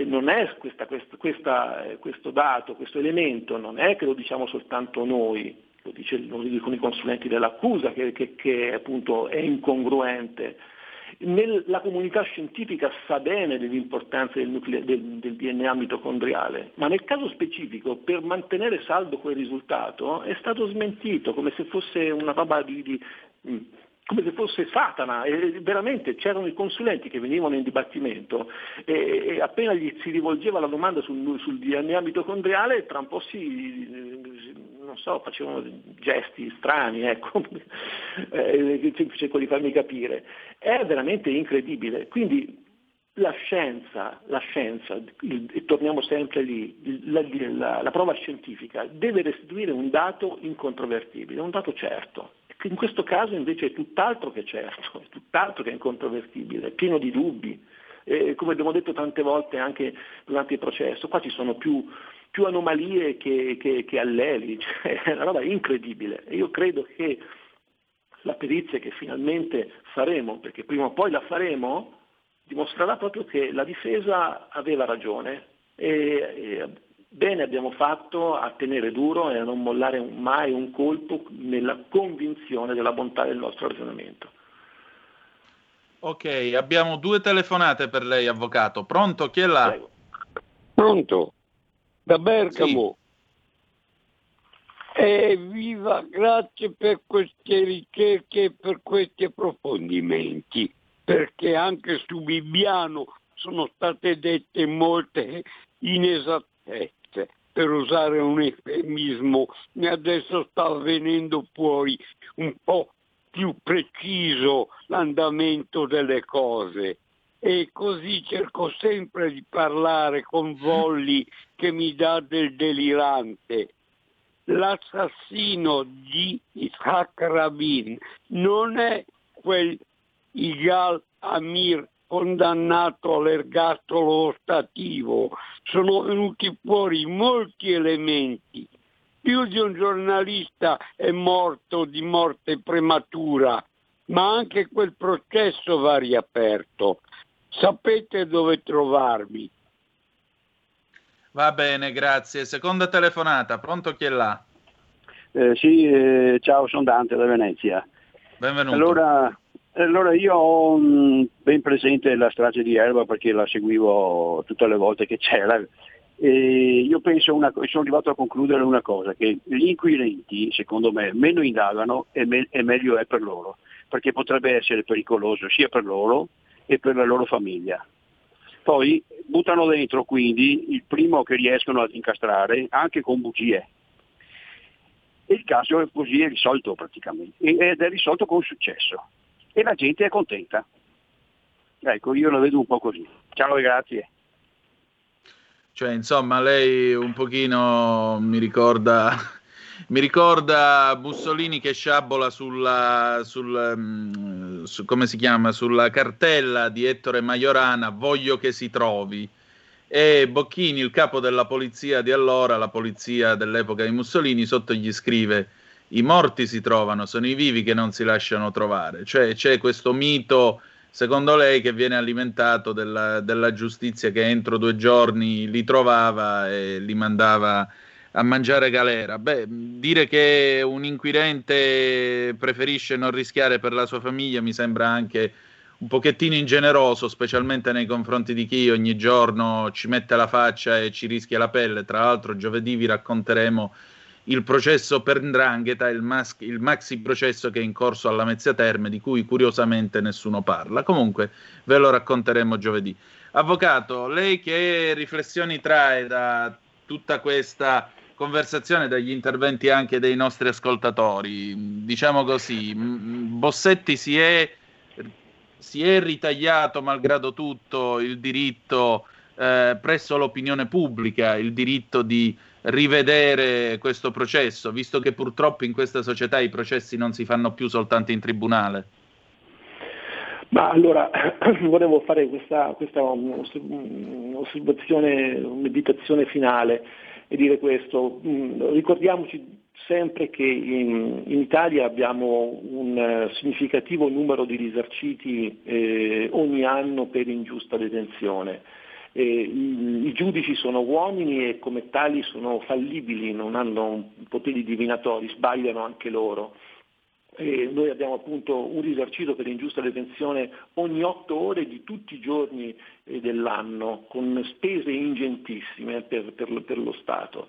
non è questa, questa, questa, questo dato, questo elemento, non è che lo diciamo soltanto noi, lo, dice, lo dicono i consulenti dell'accusa che, che, che appunto è incongruente. la comunità scientifica sa bene dell'importanza del, nucle- del, del, DNA mitocondriale, ma nel caso specifico per mantenere saldo quel risultato è stato smentito come se fosse una roba di, di. Come se fosse Satana, e veramente c'erano i consulenti che venivano in dibattimento e, appena gli si rivolgeva la domanda sul, sul, DNA mitocondriale, tra un po' si, non so, facevano gesti strani, ecco, (laughs) eh, cerco di farmi capire. È veramente incredibile. Quindi la scienza, la scienza il, e torniamo sempre lì, la, la, la prova scientifica deve restituire un dato incontrovertibile, un dato certo in questo caso invece è tutt'altro che certo, è tutt'altro che incontrovertibile, è pieno di dubbi. Eh, come abbiamo detto tante volte anche durante il processo, qua ci sono più, più anomalie che, che, che alleli, (laughs) cioè, è una roba incredibile. E io credo che la perizia che finalmente faremo, perché prima o poi la faremo, dimostrerà proprio che la difesa aveva ragione e, e Bene abbiamo fatto a tenere duro e a non mollare mai un colpo nella convinzione della bontà del nostro ragionamento. Ok, abbiamo due telefonate per lei, avvocato. Pronto? Chi è là? Prego. Pronto? Da Bergamo. Sì. Evviva, grazie per queste ricerche e per questi approfondimenti, perché anche su Bibbiano sono state dette molte inesattezze per usare un eufemismo, adesso sta venendo fuori un po' più preciso l'andamento delle cose e così cerco sempre di parlare con Volli che mi dà del delirante. L'assassino di Ishaq Rabin non è quel Igal Amir condannato all'ergastolo ostativo. Sono venuti fuori molti elementi. Più di un giornalista è morto di morte prematura, ma anche quel processo va riaperto. Sapete dove trovarmi. Va bene, grazie. Seconda telefonata, pronto chi è là? Eh, sì, eh, ciao, sono Dante da Venezia. Benvenuto. Allora, allora io ho mm, ben presente la strage di Erba perché la seguivo tutte le volte che c'era e io penso una, sono arrivato a concludere una cosa, che gli inquirenti secondo me meno indagano e, me, e meglio è per loro, perché potrebbe essere pericoloso sia per loro e per la loro famiglia. Poi buttano dentro quindi il primo che riescono ad incastrare anche con bugie. E il caso è così è risolto praticamente ed è risolto con successo e la gente è contenta. Ecco, io la vedo un po' così. Ciao e grazie. Cioè, insomma, lei un pochino mi ricorda, (laughs) mi ricorda Bussolini che sciabola sulla, sul, mm, su, chiama, sulla cartella di Ettore Majorana, voglio che si trovi. E Bocchini, il capo della polizia di allora, la polizia dell'epoca di Mussolini, sotto gli scrive i morti si trovano, sono i vivi che non si lasciano trovare. Cioè c'è questo mito, secondo lei, che viene alimentato della, della giustizia che entro due giorni li trovava e li mandava a mangiare galera. Beh, dire che un inquirente preferisce non rischiare per la sua famiglia mi sembra anche un pochettino ingeneroso, specialmente nei confronti di chi ogni giorno ci mette la faccia e ci rischia la pelle. Tra l'altro, giovedì vi racconteremo il processo per Ndrangheta, il, mas- il maxi processo che è in corso alla Mezzia Terme, di cui curiosamente nessuno parla. Comunque ve lo racconteremo giovedì. Avvocato, lei che riflessioni trae da tutta questa conversazione, dagli interventi anche dei nostri ascoltatori? Diciamo così, Bossetti si è, si è ritagliato, malgrado tutto, il diritto eh, presso l'opinione pubblica, il diritto di rivedere questo processo, visto che purtroppo in questa società i processi non si fanno più soltanto in tribunale? Ma allora (clears throat) volevo fare questa, questa osservazione, un'editazione finale e dire questo. Mm, ricordiamoci sempre che in, in Italia abbiamo un uh, significativo numero di risarciti eh, ogni anno per ingiusta detenzione eh, i, i, giudici sono uomini e come tali sono fallibili, non hanno poteri divinatori, sbagliano anche loro. E noi abbiamo appunto un risarcito per ingiusta detenzione ogni otto ore di tutti i giorni eh, dell'anno, con spese ingentissime per, per, per lo Stato.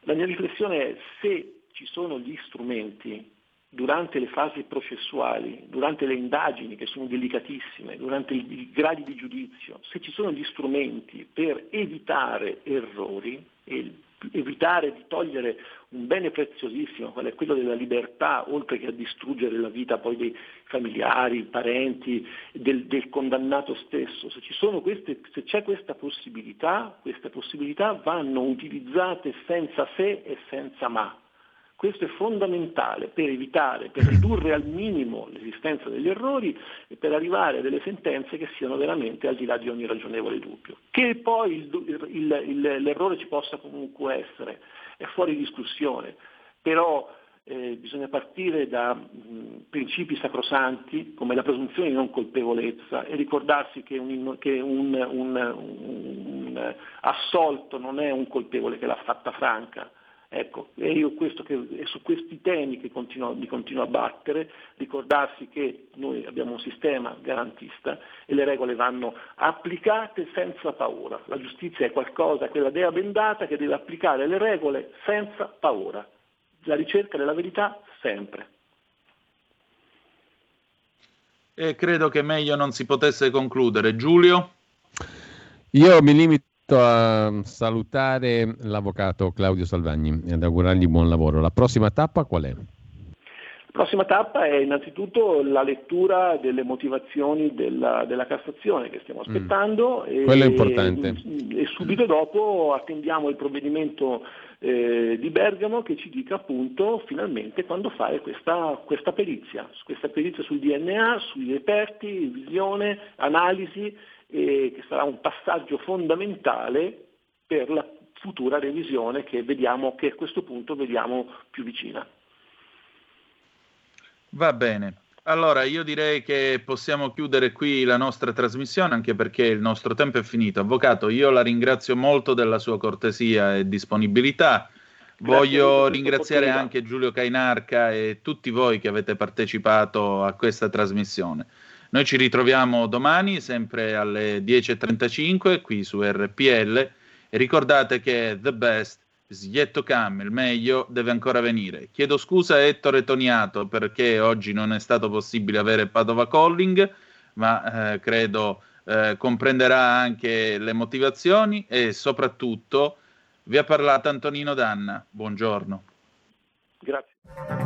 La mia riflessione è se ci sono gli strumenti durante le fasi processuali, durante le indagini che sono delicatissime, durante i, gradi di giudizio, se ci sono gli strumenti per evitare errori e evitare di togliere un bene preziosissimo, qual è quello della libertà, oltre che a distruggere la vita poi dei familiari, parenti, del, del condannato stesso. Se, queste, se, c'è questa possibilità, queste possibilità vanno utilizzate senza se e senza ma. Questo è fondamentale per evitare, per ridurre al minimo l'esistenza degli errori e per arrivare a delle sentenze che siano veramente al di là di ogni ragionevole dubbio. Che poi il, il, il, l'errore ci possa comunque essere, è fuori discussione, però eh, bisogna partire da mh, principi sacrosanti come la presunzione di non colpevolezza e ricordarsi che, un, che un, un, un assolto non è un colpevole che l'ha fatta franca, Ecco, è io questo che, è su questi temi che continuo, mi continuo a battere, ricordarsi che noi abbiamo un sistema garantista e le regole vanno applicate senza paura. La giustizia è qualcosa, quella dea bendata che deve applicare le regole senza paura. La ricerca della verità sempre. E credo che meglio non si potesse concludere. Giulio? Io mi limito a salutare l'avvocato Claudio Salvagni e ad augurargli buon lavoro. La prossima tappa qual è? La prossima tappa è innanzitutto la lettura delle motivazioni della, della Cassazione che stiamo mm. aspettando mm. e, Quello è importante. E, subito dopo attendiamo il provvedimento eh, di Bergamo che ci dica appunto finalmente quando fare questa, questa perizia, questa perizia sul DNA, sui reperti, visione, analisi e che sarà un passaggio fondamentale per la futura revisione che, vediamo, che a questo punto vediamo più vicina. Va bene. Allora, io direi che possiamo chiudere qui la nostra trasmissione, anche perché il nostro tempo è finito. Avvocato, io la ringrazio molto della sua cortesia e disponibilità. Voglio ringraziare anche Giulio Cainarca e tutti voi che avete partecipato a questa trasmissione. Noi ci ritroviamo domani, sempre alle 10.35, qui su RPL. E ricordate che the best is yet to come, il meglio deve ancora venire. Chiedo scusa a Ettore Toniato perché oggi non è stato possibile avere Padova Calling, ma eh, credo eh, comprenderà anche le motivazioni e soprattutto vi ha parlato Antonino Danna. Buongiorno. Grazie.